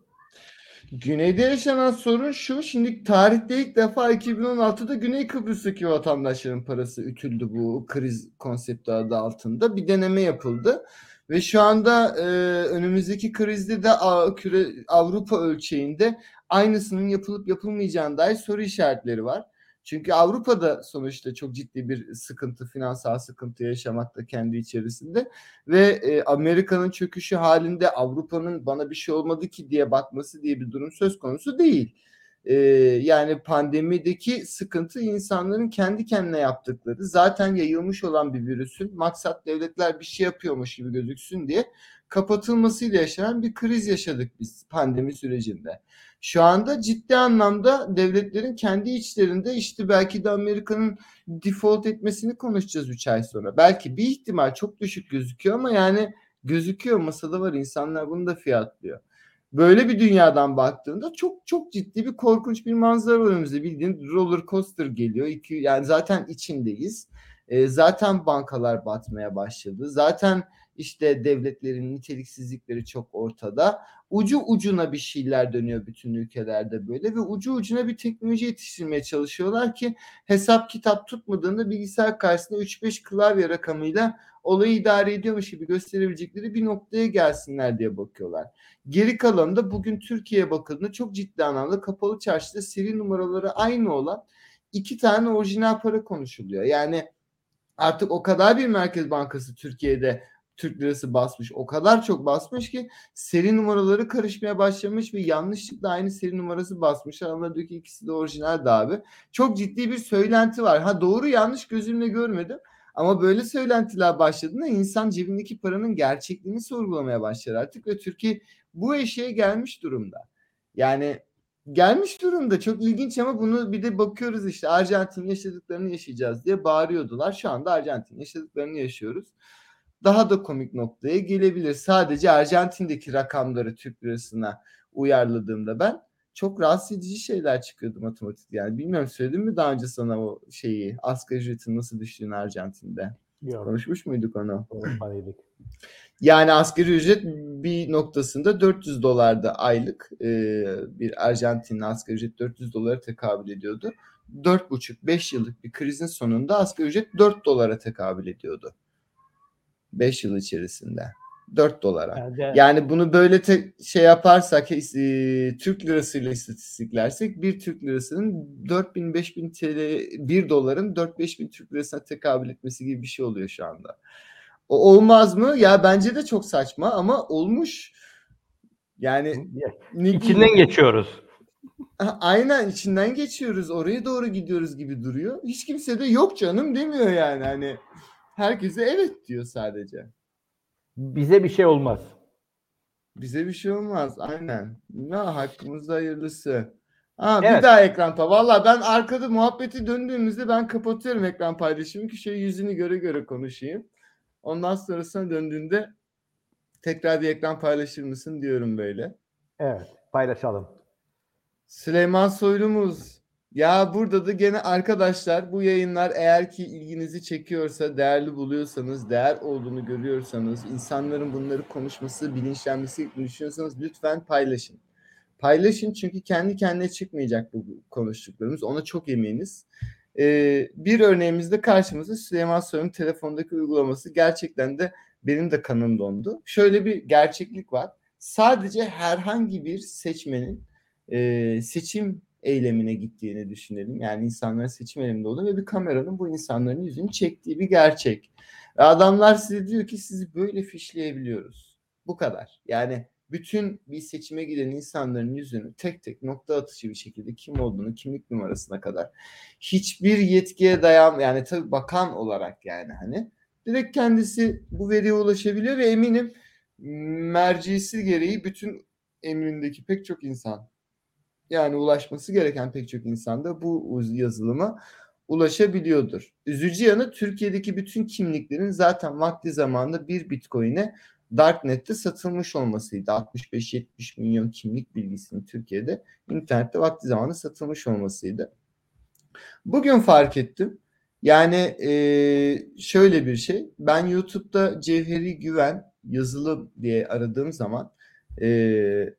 Güneyde yaşanan sorun şu. Şimdi tarihte ilk defa 2016'da Güney Kıbrıs'taki vatandaşların parası ütüldü bu kriz konsepti adı altında. Bir deneme yapıldı. Ve şu anda e, önümüzdeki krizde de A- küre, Avrupa ölçeğinde aynısının yapılıp yapılmayacağına dair soru işaretleri var. Çünkü Avrupa'da sonuçta çok ciddi bir sıkıntı, finansal sıkıntı yaşamakta kendi içerisinde ve e, Amerika'nın çöküşü halinde Avrupa'nın bana bir şey olmadı ki diye bakması diye bir durum söz konusu değil. E, yani pandemideki sıkıntı insanların kendi kendine yaptıkları zaten yayılmış olan bir virüsün maksat devletler bir şey yapıyormuş gibi gözüksün diye kapatılmasıyla yaşanan bir kriz yaşadık biz pandemi sürecinde. Şu anda ciddi anlamda devletlerin kendi içlerinde işte belki de Amerika'nın default etmesini konuşacağız 3 ay sonra. Belki bir ihtimal çok düşük gözüküyor ama yani gözüküyor masada var insanlar bunu da fiyatlıyor. Böyle bir dünyadan baktığında çok çok ciddi bir korkunç bir manzara önümüzde. Bildiğin roller coaster geliyor. İki, yani zaten içindeyiz. E, zaten bankalar batmaya başladı. Zaten işte devletlerin niteliksizlikleri çok ortada. Ucu ucuna bir şeyler dönüyor bütün ülkelerde böyle ve ucu ucuna bir teknoloji yetiştirmeye çalışıyorlar ki hesap kitap tutmadığında bilgisayar karşısında 3-5 klavye rakamıyla olayı idare ediyormuş gibi gösterebilecekleri bir noktaya gelsinler diye bakıyorlar. Geri kalanında bugün Türkiye'ye bakıldığında çok ciddi anlamda kapalı çarşıda seri numaraları aynı olan iki tane orijinal para konuşuluyor. Yani artık o kadar bir Merkez Bankası Türkiye'de Türk lirası basmış. O kadar çok basmış ki seri numaraları karışmaya başlamış ve yanlışlıkla aynı seri numarası basmış. Ama diyor ki ikisi de orijinal abi. Çok ciddi bir söylenti var. Ha doğru yanlış gözümle görmedim. Ama böyle söylentiler başladığında insan cebindeki paranın gerçekliğini sorgulamaya başlar artık ve Türkiye bu eşeğe gelmiş durumda. Yani gelmiş durumda çok ilginç ama bunu bir de bakıyoruz işte Arjantin yaşadıklarını yaşayacağız diye bağırıyordular. Şu anda Arjantin yaşadıklarını yaşıyoruz daha da komik noktaya gelebilir. Sadece Arjantin'deki rakamları Türk lirasına uyarladığımda ben çok rahatsız edici şeyler çıkıyordu matematik. Yani bilmiyorum söyledim mi daha önce sana o şeyi asgari ücretin nasıl düştüğünü Arjantin'de? Yok. Konuşmuş muyduk onu? Yani asgari ücret bir noktasında 400 dolarda aylık e, bir Arjantin'in asgari ücret 400 dolara tekabül ediyordu. 4,5-5 yıllık bir krizin sonunda asgari ücret 4 dolara tekabül ediyordu. 5 yıl içerisinde. 4 dolara. Yani, yani bunu böyle te- şey yaparsak e, Türk lirasıyla istatistiklersek bir Türk lirasının 4000 5000 TL 1 doların 4-5 bin Türk lirasına tekabül etmesi gibi bir şey oluyor şu anda. O olmaz mı? Ya bence de çok saçma ama olmuş. Yani içinden geçiyoruz. Aynen içinden geçiyoruz. Oraya doğru gidiyoruz gibi duruyor. Hiç kimse de yok canım demiyor yani. Hani Herkese evet diyor sadece. Bize bir şey olmaz. Bize bir şey olmaz. Aynen. Ne hakkımızda hayırlısı. Ha, evet. bir daha ekran pa. Valla ben arkada muhabbeti döndüğümüzde ben kapatıyorum ekran paylaşımı ki şey yüzünü göre göre konuşayım. Ondan sonrasına döndüğünde tekrar bir ekran paylaşır mısın diyorum böyle. Evet paylaşalım. Süleyman Soylumuz ya burada da gene arkadaşlar bu yayınlar eğer ki ilginizi çekiyorsa, değerli buluyorsanız, değer olduğunu görüyorsanız, insanların bunları konuşması, bilinçlenmesi düşünüyorsanız lütfen paylaşın. Paylaşın çünkü kendi kendine çıkmayacak bu konuştuklarımız. Ona çok eminiz. Ee, bir örneğimizde karşımızda Süleyman Soylu'nun telefondaki uygulaması gerçekten de benim de kanım dondu. Şöyle bir gerçeklik var. Sadece herhangi bir seçmenin e, seçim eylemine gittiğini düşünelim. Yani insanların seçim eyleminde olduğu ve bir kameranın bu insanların yüzünü çektiği bir gerçek. Ve adamlar size diyor ki sizi böyle fişleyebiliyoruz. Bu kadar. Yani bütün bir seçime giden insanların yüzünü tek tek nokta atışı bir şekilde kim olduğunu, kimlik numarasına kadar hiçbir yetkiye dayan yani tabii bakan olarak yani hani direkt kendisi bu veriye ulaşabiliyor ve eminim mercisi gereği bütün emrindeki pek çok insan yani ulaşması gereken pek çok insan da bu yazılıma ulaşabiliyordur. Üzücü yanı Türkiye'deki bütün kimliklerin zaten vakti zamanında bir bitcoin'e Darknet'te satılmış olmasıydı. 65-70 milyon kimlik bilgisinin Türkiye'de internette vakti zamanında satılmış olmasıydı. Bugün fark ettim. Yani e, şöyle bir şey. Ben YouTube'da Cevheri Güven yazılı diye aradığım zaman e,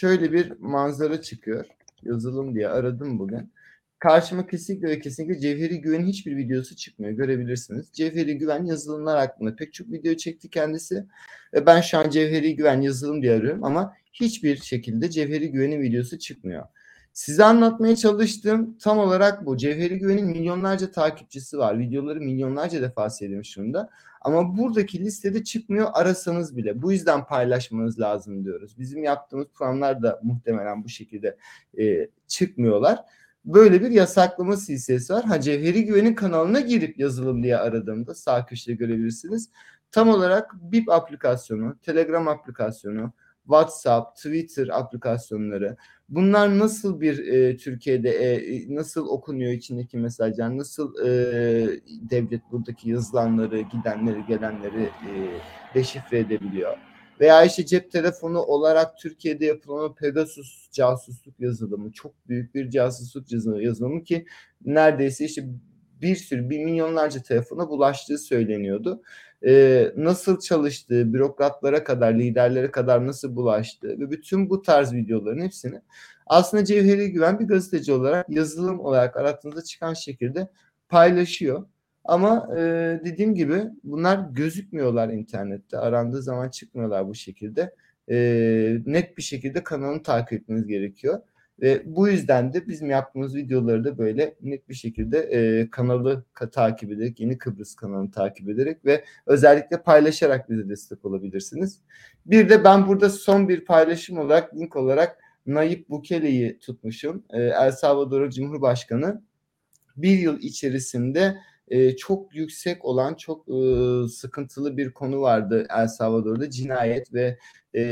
şöyle bir manzara çıkıyor. Yazılım diye aradım bugün. Karşıma kesinlikle ve kesinlikle Cevheri Güven'in hiçbir videosu çıkmıyor. Görebilirsiniz. Cevheri Güven yazılımlar hakkında pek çok video çekti kendisi. Ve ben şu an Cevheri Güven yazılım diye arıyorum ama hiçbir şekilde Cevheri Güven'in videosu çıkmıyor. Size anlatmaya çalıştığım tam olarak bu. Cevheri Güven'in milyonlarca takipçisi var. Videoları milyonlarca defa seyredilmiş durumda. Ama buradaki listede çıkmıyor arasanız bile. Bu yüzden paylaşmanız lazım diyoruz. Bizim yaptığımız programlar da muhtemelen bu şekilde e, çıkmıyorlar. Böyle bir yasaklama silsilesi var. Ha Cevheri Güven'in kanalına girip yazılım diye aradığımda sağ köşede görebilirsiniz. Tam olarak BIP aplikasyonu, Telegram aplikasyonu, WhatsApp, Twitter aplikasyonları, bunlar nasıl bir e, Türkiye'de e, nasıl okunuyor içindeki mesajlar, nasıl e, devlet buradaki yazılanları, gidenleri, gelenleri e, deşifre edebiliyor? Veya işte cep telefonu olarak Türkiye'de yapılan Pegasus casusluk yazılımı çok büyük bir casusluk yazılımı ki neredeyse işte bir sürü bir milyonlarca telefona bulaştığı söyleniyordu e, nasıl çalıştığı, bürokratlara kadar, liderlere kadar nasıl bulaştığı ve bütün bu tarz videoların hepsini aslında Cevheri Güven bir gazeteci olarak yazılım olarak arattığınızda çıkan şekilde paylaşıyor. Ama e, dediğim gibi bunlar gözükmüyorlar internette. Arandığı zaman çıkmıyorlar bu şekilde. E, net bir şekilde kanalını takip etmeniz gerekiyor. Ve bu yüzden de bizim yaptığımız videoları da böyle net bir şekilde e, kanalı takip ederek, Yeni Kıbrıs kanalını takip ederek ve özellikle paylaşarak bize destek olabilirsiniz. Bir de ben burada son bir paylaşım olarak, link olarak Nayib Bukele'yi tutmuşum. E, El Salvador Cumhurbaşkanı bir yıl içerisinde e, çok yüksek olan çok e, sıkıntılı bir konu vardı El Salvador'da cinayet ve e,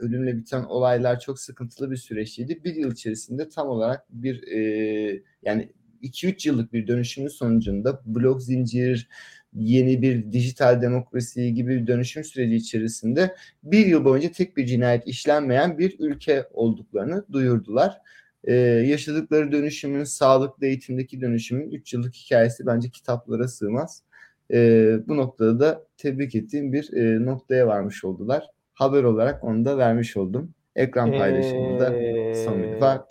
ölümle biten olaylar çok sıkıntılı bir süreçteydi. Bir yıl içerisinde tam olarak bir e, yani 2-3 yıllık bir dönüşümün sonucunda blok zincir, yeni bir dijital demokrasi gibi bir dönüşüm süreci içerisinde bir yıl boyunca tek bir cinayet işlenmeyen bir ülke olduklarını duyurdular e, yaşadıkları dönüşümün, sağlıklı eğitimdeki dönüşümün 3 yıllık hikayesi bence kitaplara sığmaz. E, bu noktada da tebrik ettiğim bir e, noktaya varmış oldular. Haber olarak onu da vermiş oldum. Ekran paylaşımında ee, son defa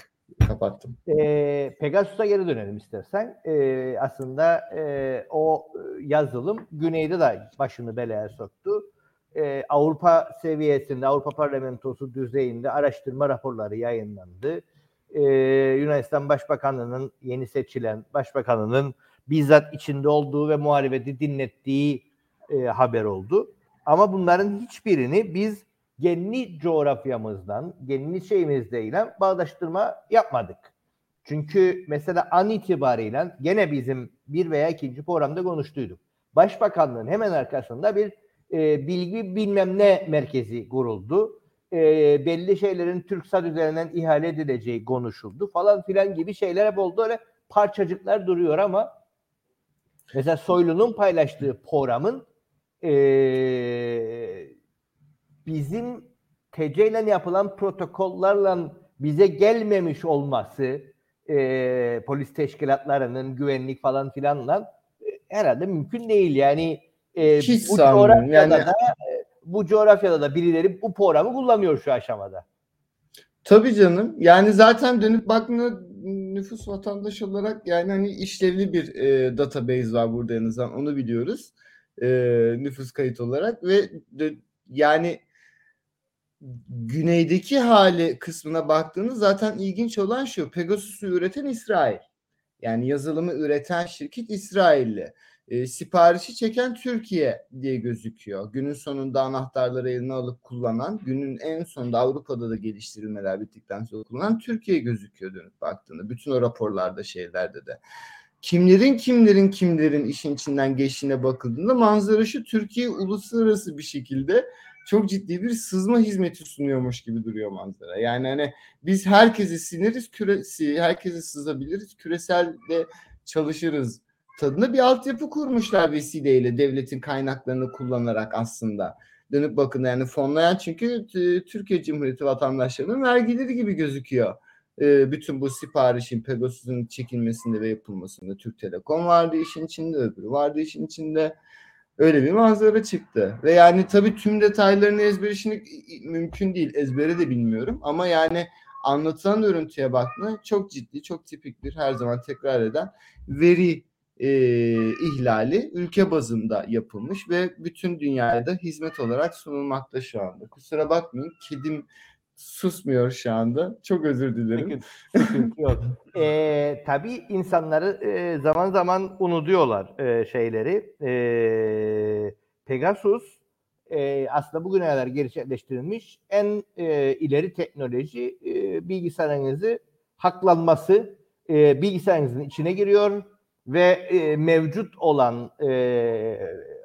kapattım. E, Pegasus'a geri dönelim istersen. E, aslında e, o yazılım Güney'de de başını belaya soktu. E, Avrupa seviyesinde, Avrupa Parlamentosu düzeyinde araştırma raporları yayınlandı e, Yunanistan Başbakanı'nın yeni seçilen başbakanının bizzat içinde olduğu ve muhalefeti dinlettiği e, haber oldu. Ama bunların hiçbirini biz kendi coğrafyamızdan, kendi şeyimizle bağdaştırma yapmadık. Çünkü mesela an itibariyle gene bizim bir veya ikinci programda konuştuyduk. Başbakanlığın hemen arkasında bir e, bilgi bilmem ne merkezi kuruldu e, belli şeylerin TürkSat üzerinden ihale edileceği konuşuldu falan filan gibi şeyler hep oldu. Öyle parçacıklar duruyor ama mesela Soylu'nun paylaştığı programın e, bizim TC ile yapılan protokollarla bize gelmemiş olması e, polis teşkilatlarının güvenlik falan filanla e, herhalde mümkün değil. Yani e, Hiç bu coğrafyada yani... da bu coğrafyada da birileri bu programı kullanıyor şu aşamada. Tabii canım. Yani zaten dönüp baktığında nüfus vatandaş olarak yani hani işlevli bir e, database var burada en azından onu biliyoruz. E, nüfus kayıt olarak ve de, yani güneydeki hali kısmına baktığınız zaten ilginç olan şu. Pegasus'u üreten İsrail. Yani yazılımı üreten şirket İsrailli e, siparişi çeken Türkiye diye gözüküyor. Günün sonunda anahtarları eline alıp kullanan, günün en sonunda Avrupa'da da geliştirilmeler bittikten sonra kullanan Türkiye gözüküyor dönüp baktığında. Bütün o raporlarda şeylerde de. Kimlerin kimlerin kimlerin işin içinden geçtiğine bakıldığında manzara şu Türkiye uluslararası bir şekilde çok ciddi bir sızma hizmeti sunuyormuş gibi duruyor manzara. Yani hani biz herkesi siniriz, küresi, herkesi sızabiliriz, küreselde çalışırız tadında bir altyapı kurmuşlar vesileyle devletin kaynaklarını kullanarak aslında. Dönüp bakın yani fonlayan çünkü Türkiye Cumhuriyeti vatandaşlarının vergileri gibi gözüküyor. E, bütün bu siparişin Pegasus'un çekilmesinde ve yapılmasında Türk Telekom vardı işin içinde, öbürü vardı işin içinde. Öyle bir manzara çıktı. Ve yani tabii tüm detaylarını ezber işini mümkün değil. Ezbere de bilmiyorum. Ama yani anlatılan örüntüye baktığında çok ciddi, çok tipik bir her zaman tekrar eden veri e, ihlali ülke bazında yapılmış ve bütün dünyada hizmet olarak sunulmakta şu anda. Kusura bakmayın kedim susmuyor şu anda. Çok özür dilerim. Sıkıntı yok. Ee, tabii insanları e, zaman zaman unutuyorlar e, şeyleri. E, Pegasus e, aslında bugüne kadar gerçekleştirilmiş en e, ileri teknoloji e, bilgisayarınızı haklanması e, bilgisayarınızın içine giriyor ve e, mevcut olan e,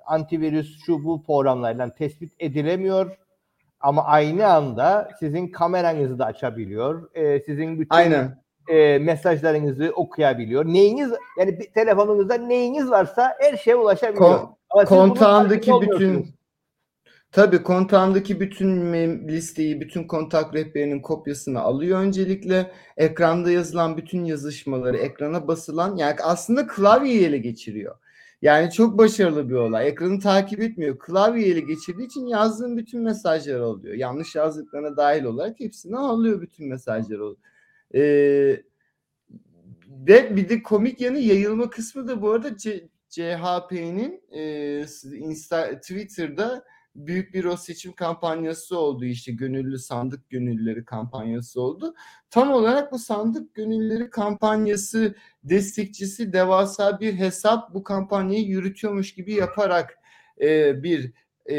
antivirüs şu bu programlarla tespit edilemiyor ama aynı anda sizin kameranızı da açabiliyor. E, sizin bütün Aynen. e, mesajlarınızı okuyabiliyor. Neyiniz yani bir telefonunuzda neyiniz varsa her şeye ulaşabiliyor. Kon- Ama kontağındaki bütün. Tabii kontağındaki bütün listeyi, bütün kontak rehberinin kopyasını alıyor öncelikle. Ekranda yazılan bütün yazışmaları ekrana basılan yani aslında klavyeyi ele geçiriyor. Yani çok başarılı bir olay. Ekranı takip etmiyor. Klavyeyi ele geçirdiği için yazdığın bütün mesajları alıyor. Yanlış yazdıklarına dahil olarak hepsini alıyor bütün mesajları. Ee, ve bir de komik yanı yayılma kısmı da bu arada C- CHP'nin e, Insta, Twitter'da büyük bir o seçim kampanyası oldu işte gönüllü sandık gönüllüleri kampanyası oldu. Tam olarak bu sandık gönüllüleri kampanyası destekçisi devasa bir hesap bu kampanyayı yürütüyormuş gibi yaparak e, bir e,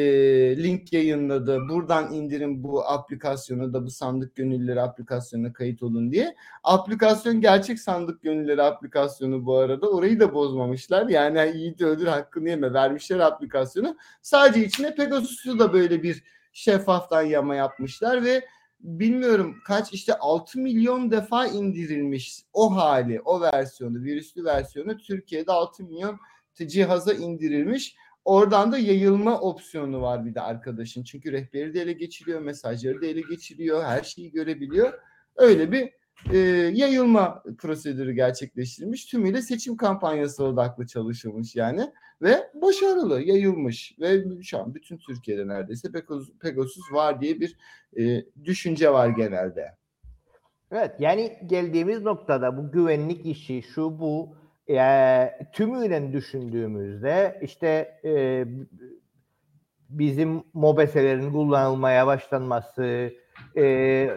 link yayınladı. Buradan indirin bu aplikasyonu da bu sandık gönüllüleri aplikasyonuna kayıt olun diye. Aplikasyon gerçek sandık gönüllüleri aplikasyonu bu arada. Orayı da bozmamışlar. Yani yiğit öldür hakkını yeme vermişler aplikasyonu. Sadece içine Pegasus'u da böyle bir şeffaftan yama yapmışlar ve bilmiyorum kaç işte 6 milyon defa indirilmiş o hali, o versiyonu, virüslü versiyonu Türkiye'de 6 milyon cihaza indirilmiş. Oradan da yayılma opsiyonu var bir de arkadaşın. Çünkü rehberi de ele geçiriyor, mesajları da ele geçiriyor, her şeyi görebiliyor. Öyle bir e, yayılma prosedürü gerçekleştirilmiş. Tümüyle seçim kampanyası odaklı çalışılmış yani. Ve başarılı, yayılmış. Ve şu an bütün Türkiye'de neredeyse Pegasus, Pegasus var diye bir e, düşünce var genelde. Evet yani geldiğimiz noktada bu güvenlik işi şu bu e, tümüyle düşündüğümüzde işte e, bizim mobeselerin kullanılmaya başlanması, e,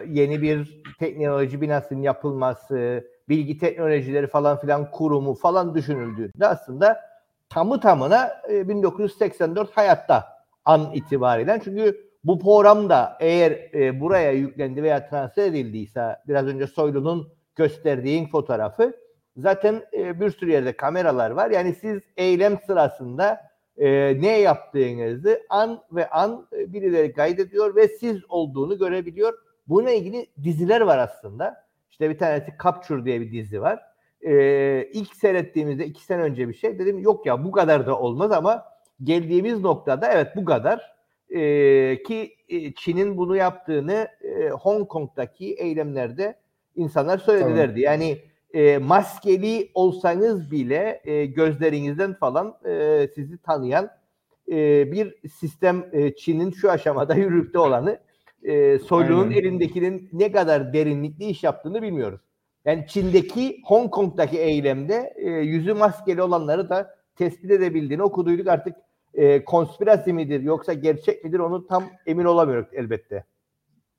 yeni bir teknoloji binasının yapılması, bilgi teknolojileri falan filan kurumu falan düşünüldüğünde aslında tamı tamına e, 1984 hayatta an itibariyle. Çünkü bu program da eğer e, buraya yüklendi veya transfer edildiyse biraz önce Soylu'nun gösterdiğin fotoğrafı zaten e, bir sürü yerde kameralar var. Yani siz eylem sırasında e, ne yaptığınızı an ve an e, birileri kaydediyor ve siz olduğunu görebiliyor. Bununla ilgili diziler var aslında. İşte bir tanesi Capture diye bir dizi var. E, ilk seyrettiğimizde iki sene önce bir şey dedim yok ya bu kadar da olmaz ama geldiğimiz noktada evet bu kadar e, ki e, Çin'in bunu yaptığını e, Hong Kong'daki eylemlerde insanlar söyledilerdi. Yani e, maskeli olsanız bile e, gözlerinizden falan e, sizi tanıyan e, bir sistem e, Çin'in şu aşamada yürürlükte olanı e, Soylu'nun Aynen. elindekinin ne kadar derinlikli iş yaptığını bilmiyoruz. Yani Çin'deki Hong Kong'daki eylemde e, yüzü maskeli olanları da tespit edebildiğini okuduyduk artık e, konspirasi midir yoksa gerçek midir onu tam emin olamıyoruz elbette.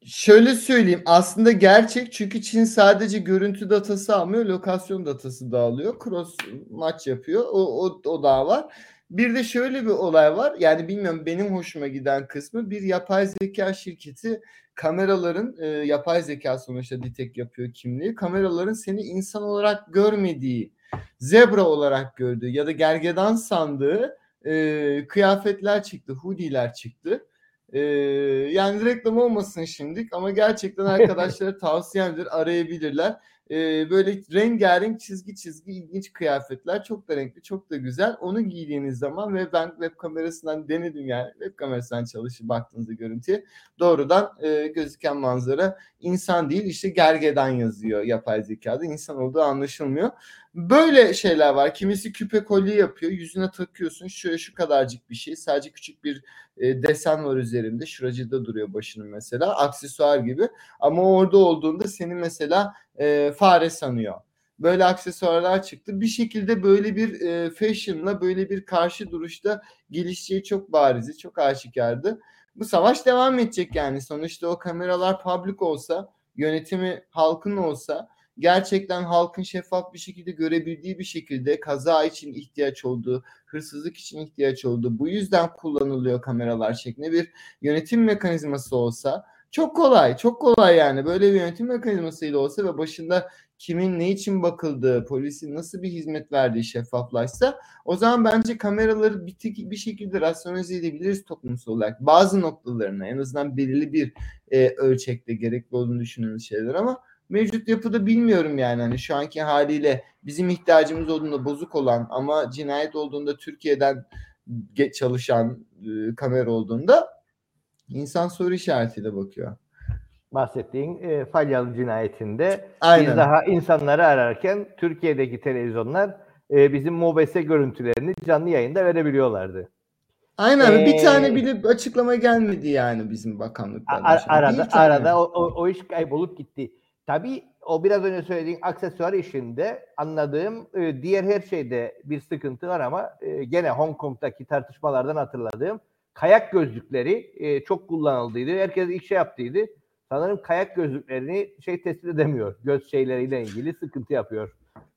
Şöyle söyleyeyim aslında gerçek çünkü Çin sadece görüntü datası almıyor lokasyon datası da alıyor. Cross maç yapıyor o, o, o da var. Bir de şöyle bir olay var yani bilmiyorum benim hoşuma giden kısmı bir yapay zeka şirketi kameraların e, yapay zeka sonuçta detect yapıyor kimliği. Kameraların seni insan olarak görmediği, zebra olarak gördüğü ya da gergedan sandığı e, kıyafetler çıktı, hoodie'ler çıktı. Ee, yani reklam olmasın şimdilik ama gerçekten arkadaşlara tavsiyemdir arayabilirler. Ee, böyle rengarenk çizgi çizgi ilginç kıyafetler çok da renkli çok da güzel. Onu giydiğiniz zaman ve ben web kamerasından denedim yani web kamerasından çalışıp baktığınızda görüntüye doğrudan e, gözüken manzara insan değil işte gergedan yazıyor yapay zekada insan olduğu anlaşılmıyor. Böyle şeyler var. Kimisi küpe kolye yapıyor. Yüzüne takıyorsun. Şöyle şu kadarcık bir şey. Sadece küçük bir e, desen var üzerinde. Şuracıda duruyor başının mesela. Aksesuar gibi. Ama orada olduğunda seni mesela e, fare sanıyor. Böyle aksesuarlar çıktı. Bir şekilde böyle bir e, fashion'la böyle bir karşı duruşta gelişeceği çok barizi, çok aşikardı. Bu savaş devam edecek yani. Sonuçta o kameralar public olsa, yönetimi halkın olsa gerçekten halkın şeffaf bir şekilde görebildiği bir şekilde kaza için ihtiyaç olduğu, hırsızlık için ihtiyaç olduğu, bu yüzden kullanılıyor kameralar şeklinde bir yönetim mekanizması olsa çok kolay, çok kolay yani. Böyle bir yönetim mekanizmasıyla olsa ve başında kimin ne için bakıldığı, polisin nasıl bir hizmet verdiği şeffaflaşsa o zaman bence kameraları bir, bir şekilde rasyonize edebiliriz toplumsal olarak. Bazı noktalarına en azından belirli bir e, ölçekte gerekli olduğunu düşündüğümüz şeyler ama mevcut yapıda bilmiyorum yani hani şu anki haliyle bizim ihtiyacımız olduğunda bozuk olan ama cinayet olduğunda Türkiye'den çalışan e, kamera olduğunda insan soru işaretiyle bakıyor. Bahsettiğin e, Falyalı cinayetinde Aynen. biz daha insanları ararken Türkiye'deki televizyonlar e, bizim MOBESE görüntülerini canlı yayında verebiliyorlardı. Aynen Ee, bir tane bile açıklama gelmedi yani bizim bakanlıktan. Ar- arada arada o, o, o iş kaybolup gitti. Tabii o biraz önce söylediğin aksesuar işinde anladığım e, diğer her şeyde bir sıkıntı var ama e, gene Hong Kong'daki tartışmalardan hatırladığım kayak gözlükleri e, çok kullanıldıydı. Herkes ilk şey yaptıydı. Sanırım kayak gözlüklerini şey tespit edemiyor. Göz şeyleriyle ilgili sıkıntı yapıyor.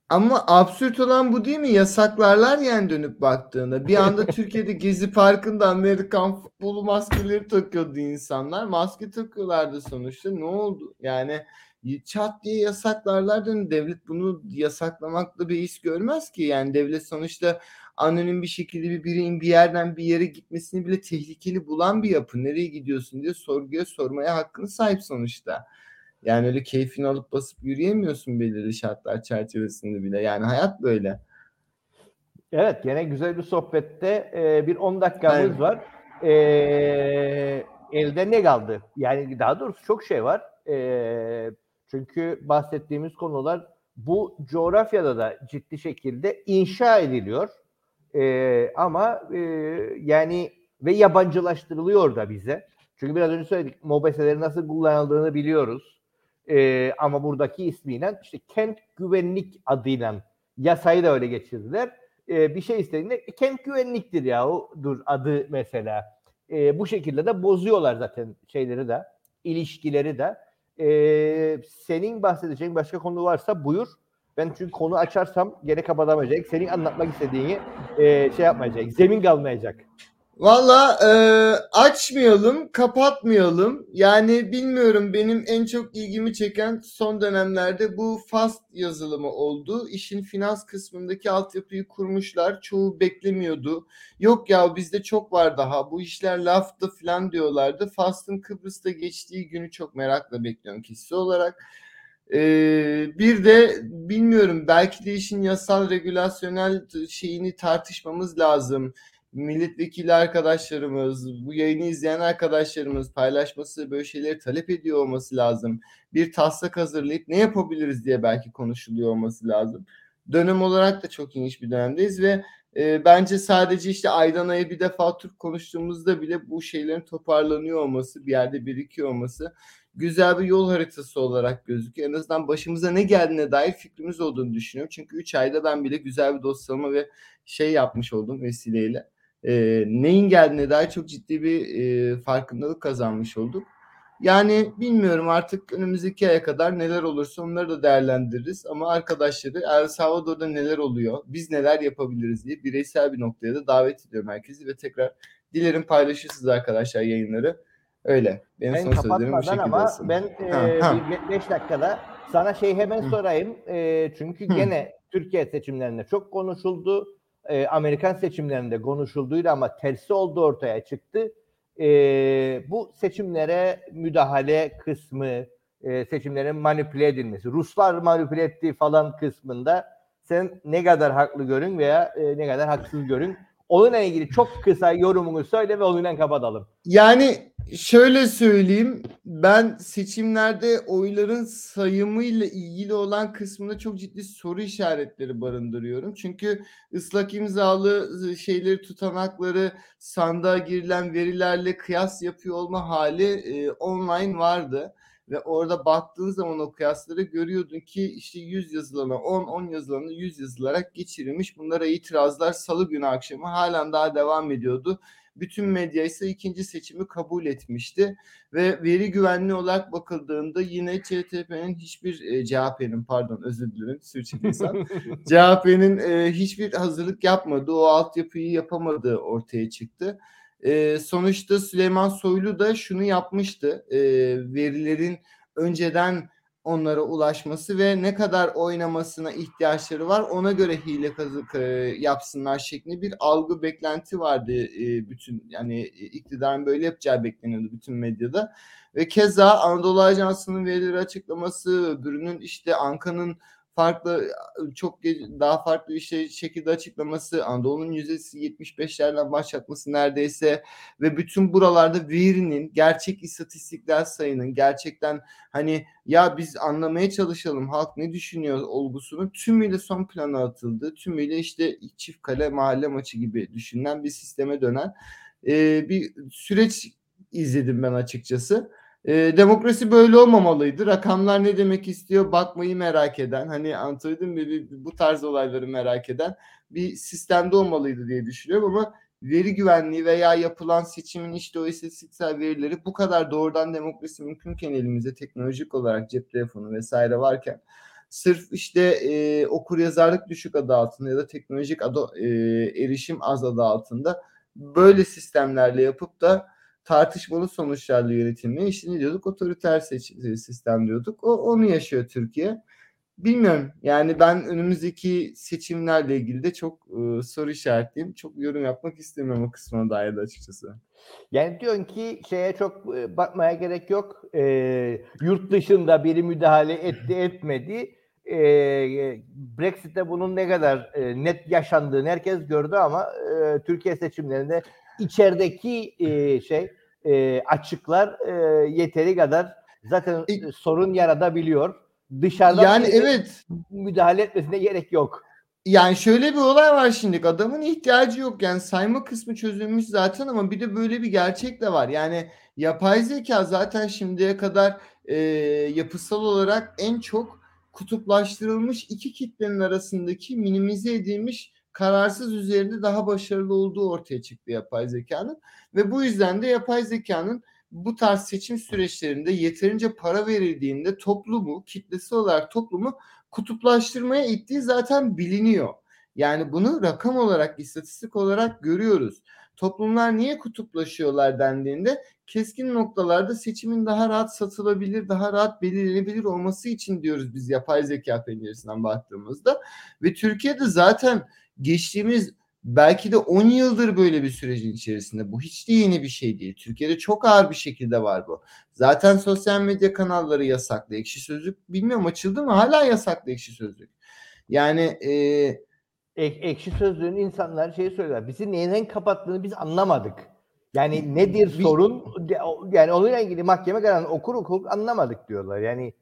Ama absürt olan bu değil mi? Yasaklarlar yani dönüp baktığında. Bir anda Türkiye'de Gezi Parkı'nda Amerikan futbolu maskeleri takıyordu insanlar. Maske takıyorlardı sonuçta. Ne oldu? Yani çat diye yasaklarlar dönüp devlet bunu yasaklamakla bir iş görmez ki. Yani devlet sonuçta anonim bir şekilde bir bireyin bir yerden bir yere gitmesini bile tehlikeli bulan bir yapı. Nereye gidiyorsun diye sorguya sormaya hakkını sahip sonuçta. Yani öyle keyfini alıp basıp yürüyemiyorsun belirli şartlar çerçevesinde bile. Yani hayat böyle. Evet gene güzel bir sohbette e, bir 10 dakikamız Aynen. var. E, elde ne kaldı? Yani daha doğrusu çok şey var. E, çünkü bahsettiğimiz konular bu coğrafyada da ciddi şekilde inşa ediliyor. E, ama e, yani ve yabancılaştırılıyor da bize. Çünkü biraz önce söyledik MOBESE'lerin nasıl kullanıldığını biliyoruz. E, ama buradaki ismiyle işte kent güvenlik adıyla yasayı da öyle geçirdiler. E, bir şey istediğinde "E, kent güvenliktir ya o dur adı mesela. E, bu şekilde de bozuyorlar zaten şeyleri de ilişkileri de. E, senin bahsedeceğin başka konu varsa buyur. Ben çünkü konu açarsam gene kapatamayacak. Senin anlatmak istediğini e, şey yapmayacak. Zemin kalmayacak. Valla e, açmayalım, kapatmayalım. Yani bilmiyorum benim en çok ilgimi çeken son dönemlerde bu FAST yazılımı oldu. İşin finans kısmındaki altyapıyı kurmuşlar. Çoğu beklemiyordu. Yok ya bizde çok var daha. Bu işler laftı falan diyorlardı. FAST'ın Kıbrıs'ta geçtiği günü çok merakla bekliyorum kişisi olarak. Ee, bir de bilmiyorum belki de işin yasal regülasyonel şeyini tartışmamız lazım milletvekili arkadaşlarımız, bu yayını izleyen arkadaşlarımız paylaşması, böyle şeyleri talep ediyor olması lazım. Bir taslak hazırlayıp ne yapabiliriz diye belki konuşuluyor olması lazım. Dönem olarak da çok ilginç bir dönemdeyiz ve e, bence sadece işte aydan aya bir defa Türk konuştuğumuzda bile bu şeylerin toparlanıyor olması, bir yerde birikiyor olması güzel bir yol haritası olarak gözüküyor. En azından başımıza ne geldiğine dair fikrimiz olduğunu düşünüyorum. Çünkü 3 ayda ben bile güzel bir dosyalama ve şey yapmış oldum vesileyle e, neyin geldiğine dair çok ciddi bir e, farkındalık kazanmış olduk. Yani bilmiyorum artık önümüzdeki aya kadar neler olursa onları da değerlendiririz. Ama arkadaşları El Salvador'da neler oluyor, biz neler yapabiliriz diye bireysel bir noktaya da davet ediyorum herkesi. Ve tekrar dilerim paylaşırsınız arkadaşlar yayınları. Öyle. Benim Ben son sözlerim bu şekilde ama olsun. ben Ha, e, 5 dakikada sana şey hemen Hı. sorayım. E, çünkü Hı. gene Türkiye seçimlerinde çok konuşuldu. E, Amerikan seçimlerinde konuşulduydu ama tersi oldu ortaya çıktı. E, bu seçimlere müdahale kısmı, e, seçimlerin manipüle edilmesi, Ruslar manipüle ettiği falan kısmında sen ne kadar haklı görün veya e, ne kadar haksız görün. Onunla ilgili çok kısa yorumunu söyle ve onunla kapatalım. Yani şöyle söyleyeyim ben seçimlerde oyların sayımıyla ilgili olan kısmında çok ciddi soru işaretleri barındırıyorum. Çünkü ıslak imzalı şeyleri tutanakları sandığa girilen verilerle kıyas yapıyor olma hali e, online vardı. Ve orada baktığın zaman o kıyasları görüyordun ki işte 100 yazılana 10, 10 yazılana 100 yazılarak geçirilmiş. Bunlara itirazlar salı günü akşamı halen daha devam ediyordu. Bütün medya ise ikinci seçimi kabul etmişti ve veri güvenliği olarak bakıldığında yine CTP'nin hiçbir e, CHP'nin pardon özür dilerim sürçülisan CHP'nin e, hiçbir hazırlık yapmadığı o altyapıyı yapamadığı ortaya çıktı. E, sonuçta Süleyman Soylu da şunu yapmıştı. E, verilerin önceden onlara ulaşması ve ne kadar oynamasına ihtiyaçları var ona göre hile kazık e, yapsınlar şeklinde bir algı beklenti vardı e, bütün yani iktidarın böyle yapacağı bekleniyordu bütün medyada. Ve keza Anadolu Ajansı'nın verileri açıklaması öbürünün işte Anka'nın farklı çok daha farklı bir şey şekilde açıklaması Anadolu'nun yüzdesi 75'lerden başlatması neredeyse ve bütün buralarda verinin gerçek istatistikler sayının gerçekten hani ya biz anlamaya çalışalım halk ne düşünüyor olgusunu tümüyle son plana atıldı. Tümüyle işte çift kale mahalle maçı gibi düşünülen bir sisteme dönen e, bir süreç izledim ben açıkçası. E, demokrasi böyle olmamalıydı. Rakamlar ne demek istiyor bakmayı merak eden, hani anlatabildim mi bu tarz olayları merak eden bir sistemde olmalıydı diye düşünüyorum ama veri güvenliği veya yapılan seçimin işte o istatistiksel verileri bu kadar doğrudan demokrasi mümkünken elimizde teknolojik olarak cep telefonu vesaire varken sırf işte e, okur yazarlık düşük adı altında ya da teknolojik adı, e, erişim az adı altında böyle sistemlerle yapıp da tartışmalı sonuçlarla yönetilmeye işte ne diyorduk otoriter sistem diyorduk. O onu yaşıyor Türkiye. Bilmiyorum yani ben önümüzdeki seçimlerle ilgili de çok e, soru işaretliyim. Çok yorum yapmak istemiyorum o kısmına dair de açıkçası. Yani diyorsun ki şeye çok e, bakmaya gerek yok. E, yurt dışında biri müdahale etti etmedi. E, Brexit'te bunun ne kadar e, net yaşandığını herkes gördü ama e, Türkiye seçimlerinde içerideki e, şey e, açıklar e, yeteri kadar zaten e, sorun yaratabiliyor. Dışarıdan yani evet müdahale etmesine gerek yok. Yani şöyle bir olay var şimdi adamın ihtiyacı yok yani sayma kısmı çözülmüş zaten ama bir de böyle bir gerçek de var. Yani yapay zeka zaten şimdiye kadar e, yapısal olarak en çok kutuplaştırılmış iki kitlenin arasındaki minimize edilmiş kararsız üzerinde daha başarılı olduğu ortaya çıktı yapay zekanın ve bu yüzden de yapay zekanın bu tarz seçim süreçlerinde yeterince para verildiğinde toplumu, kitlesi olarak toplumu kutuplaştırmaya ittiği zaten biliniyor. Yani bunu rakam olarak, istatistik olarak görüyoruz. Toplumlar niye kutuplaşıyorlar dendiğinde keskin noktalarda seçimin daha rahat satılabilir, daha rahat belirlenebilir olması için diyoruz biz yapay zeka penceresinden baktığımızda. Ve Türkiye'de zaten geçtiğimiz belki de 10 yıldır böyle bir sürecin içerisinde. Bu hiç de yeni bir şey değil. Türkiye'de çok ağır bir şekilde var bu. Zaten sosyal medya kanalları yasaklı. Ekşi Sözlük bilmiyorum açıldı mı? Hala yasaklı Ekşi Sözlük. Yani e, Ek, ekşi Sözlüğün insanlar şey söyler. Bizi neden kapattığını biz anlamadık. Yani nedir bir, sorun? Yani onunla ilgili mahkeme kararını okur okur anlamadık diyorlar. Yani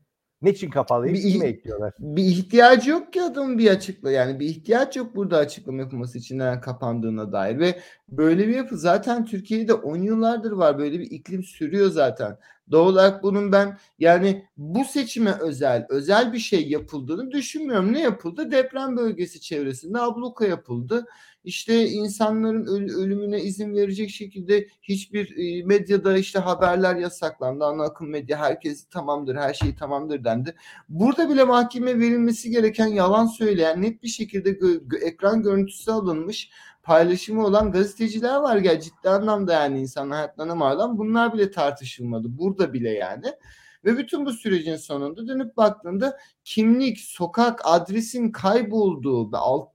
Niçin kapalıyım? Bir, Kime ekliyorlar? Bir ihtiyacı yok ki adamın bir açıkla. Yani bir ihtiyaç yok burada açıklama yapılması için neden kapandığına dair. Ve böyle bir yapı zaten Türkiye'de 10 yıllardır var. Böyle bir iklim sürüyor zaten. Doğal olarak bunun ben yani bu seçime özel özel bir şey yapıldığını düşünmüyorum. Ne yapıldı? Deprem bölgesi çevresinde abluka yapıldı işte insanların ölümüne izin verecek şekilde hiçbir e, medyada işte haberler yasaklandı. Ana akım medya herkes tamamdır, her şey tamamdır dendi. Burada bile mahkeme verilmesi gereken yalan söyleyen net bir şekilde gö- ekran görüntüsü alınmış paylaşımı olan gazeteciler var ya ciddi anlamda yani insan hayatlarına mal bunlar bile tartışılmadı. Burada bile yani. Ve bütün bu sürecin sonunda dönüp baktığında kimlik, sokak, adresin kaybolduğu ve alt,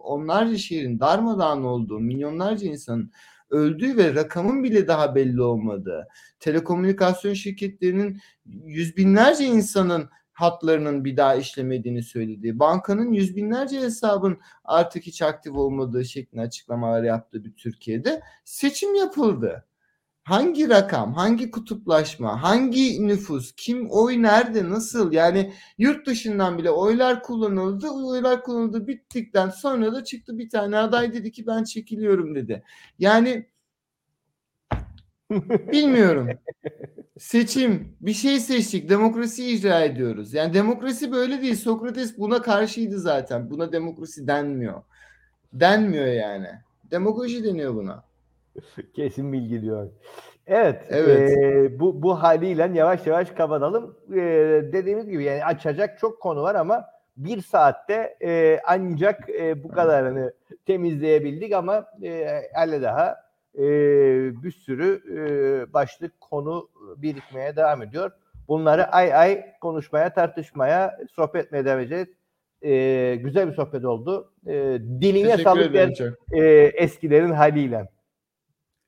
onlarca şehrin darmadağın olduğu, milyonlarca insanın öldüğü ve rakamın bile daha belli olmadığı, telekomünikasyon şirketlerinin yüz binlerce insanın hatlarının bir daha işlemediğini söylediği, bankanın yüz binlerce hesabın artık hiç aktif olmadığı şeklinde açıklamalar yaptığı bir Türkiye'de seçim yapıldı hangi rakam, hangi kutuplaşma, hangi nüfus, kim oy nerede, nasıl yani yurt dışından bile oylar kullanıldı. Oylar kullanıldı bittikten sonra da çıktı bir tane aday dedi ki ben çekiliyorum dedi. Yani bilmiyorum. Seçim, bir şey seçtik, demokrasi icra ediyoruz. Yani demokrasi böyle değil. Sokrates buna karşıydı zaten. Buna demokrasi denmiyor. Denmiyor yani. Demokrasi deniyor buna. Kesin bilgi diyor. Evet. Evet. e, bu bu haliyle yavaş yavaş kapatalım. E, dediğimiz gibi yani açacak çok konu var ama bir saatte e, ancak e, bu kadarını temizleyebildik ama e, hala daha e, bir sürü e, başlık konu birikmeye devam ediyor. Bunları ay ay konuşmaya, tartışmaya, sohbet etmeye devam edeceğiz. E, güzel bir sohbet oldu. E, diline sağlık e, eskilerin haliyle.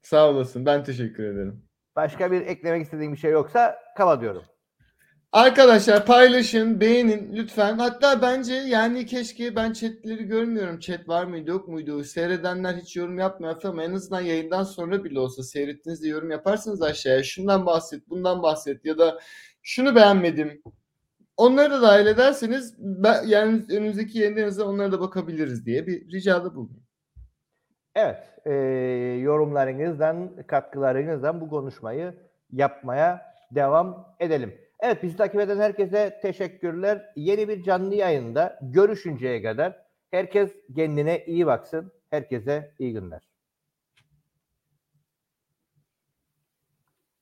Sağ olasın. Ben teşekkür ederim. Başka bir eklemek istediğim bir şey yoksa kava diyorum. Arkadaşlar paylaşın, beğenin lütfen. Hatta bence yani keşke ben chatleri görmüyorum. Chat var mıydı yok muydu? Seyredenler hiç yorum yapmıyor ama en azından yayından sonra bile olsa seyrettiğinizde yorum yaparsanız aşağıya şundan bahset, bundan bahset ya da şunu beğenmedim. Onları da dahil ederseniz ben, yani önümüzdeki azından onlara da bakabiliriz diye bir ricada bulundum. Evet, e, yorumlarınızdan, katkılarınızdan bu konuşmayı yapmaya devam edelim. Evet, bizi takip eden herkese teşekkürler. Yeni bir canlı yayında görüşünceye kadar herkes kendine iyi baksın. Herkese iyi günler.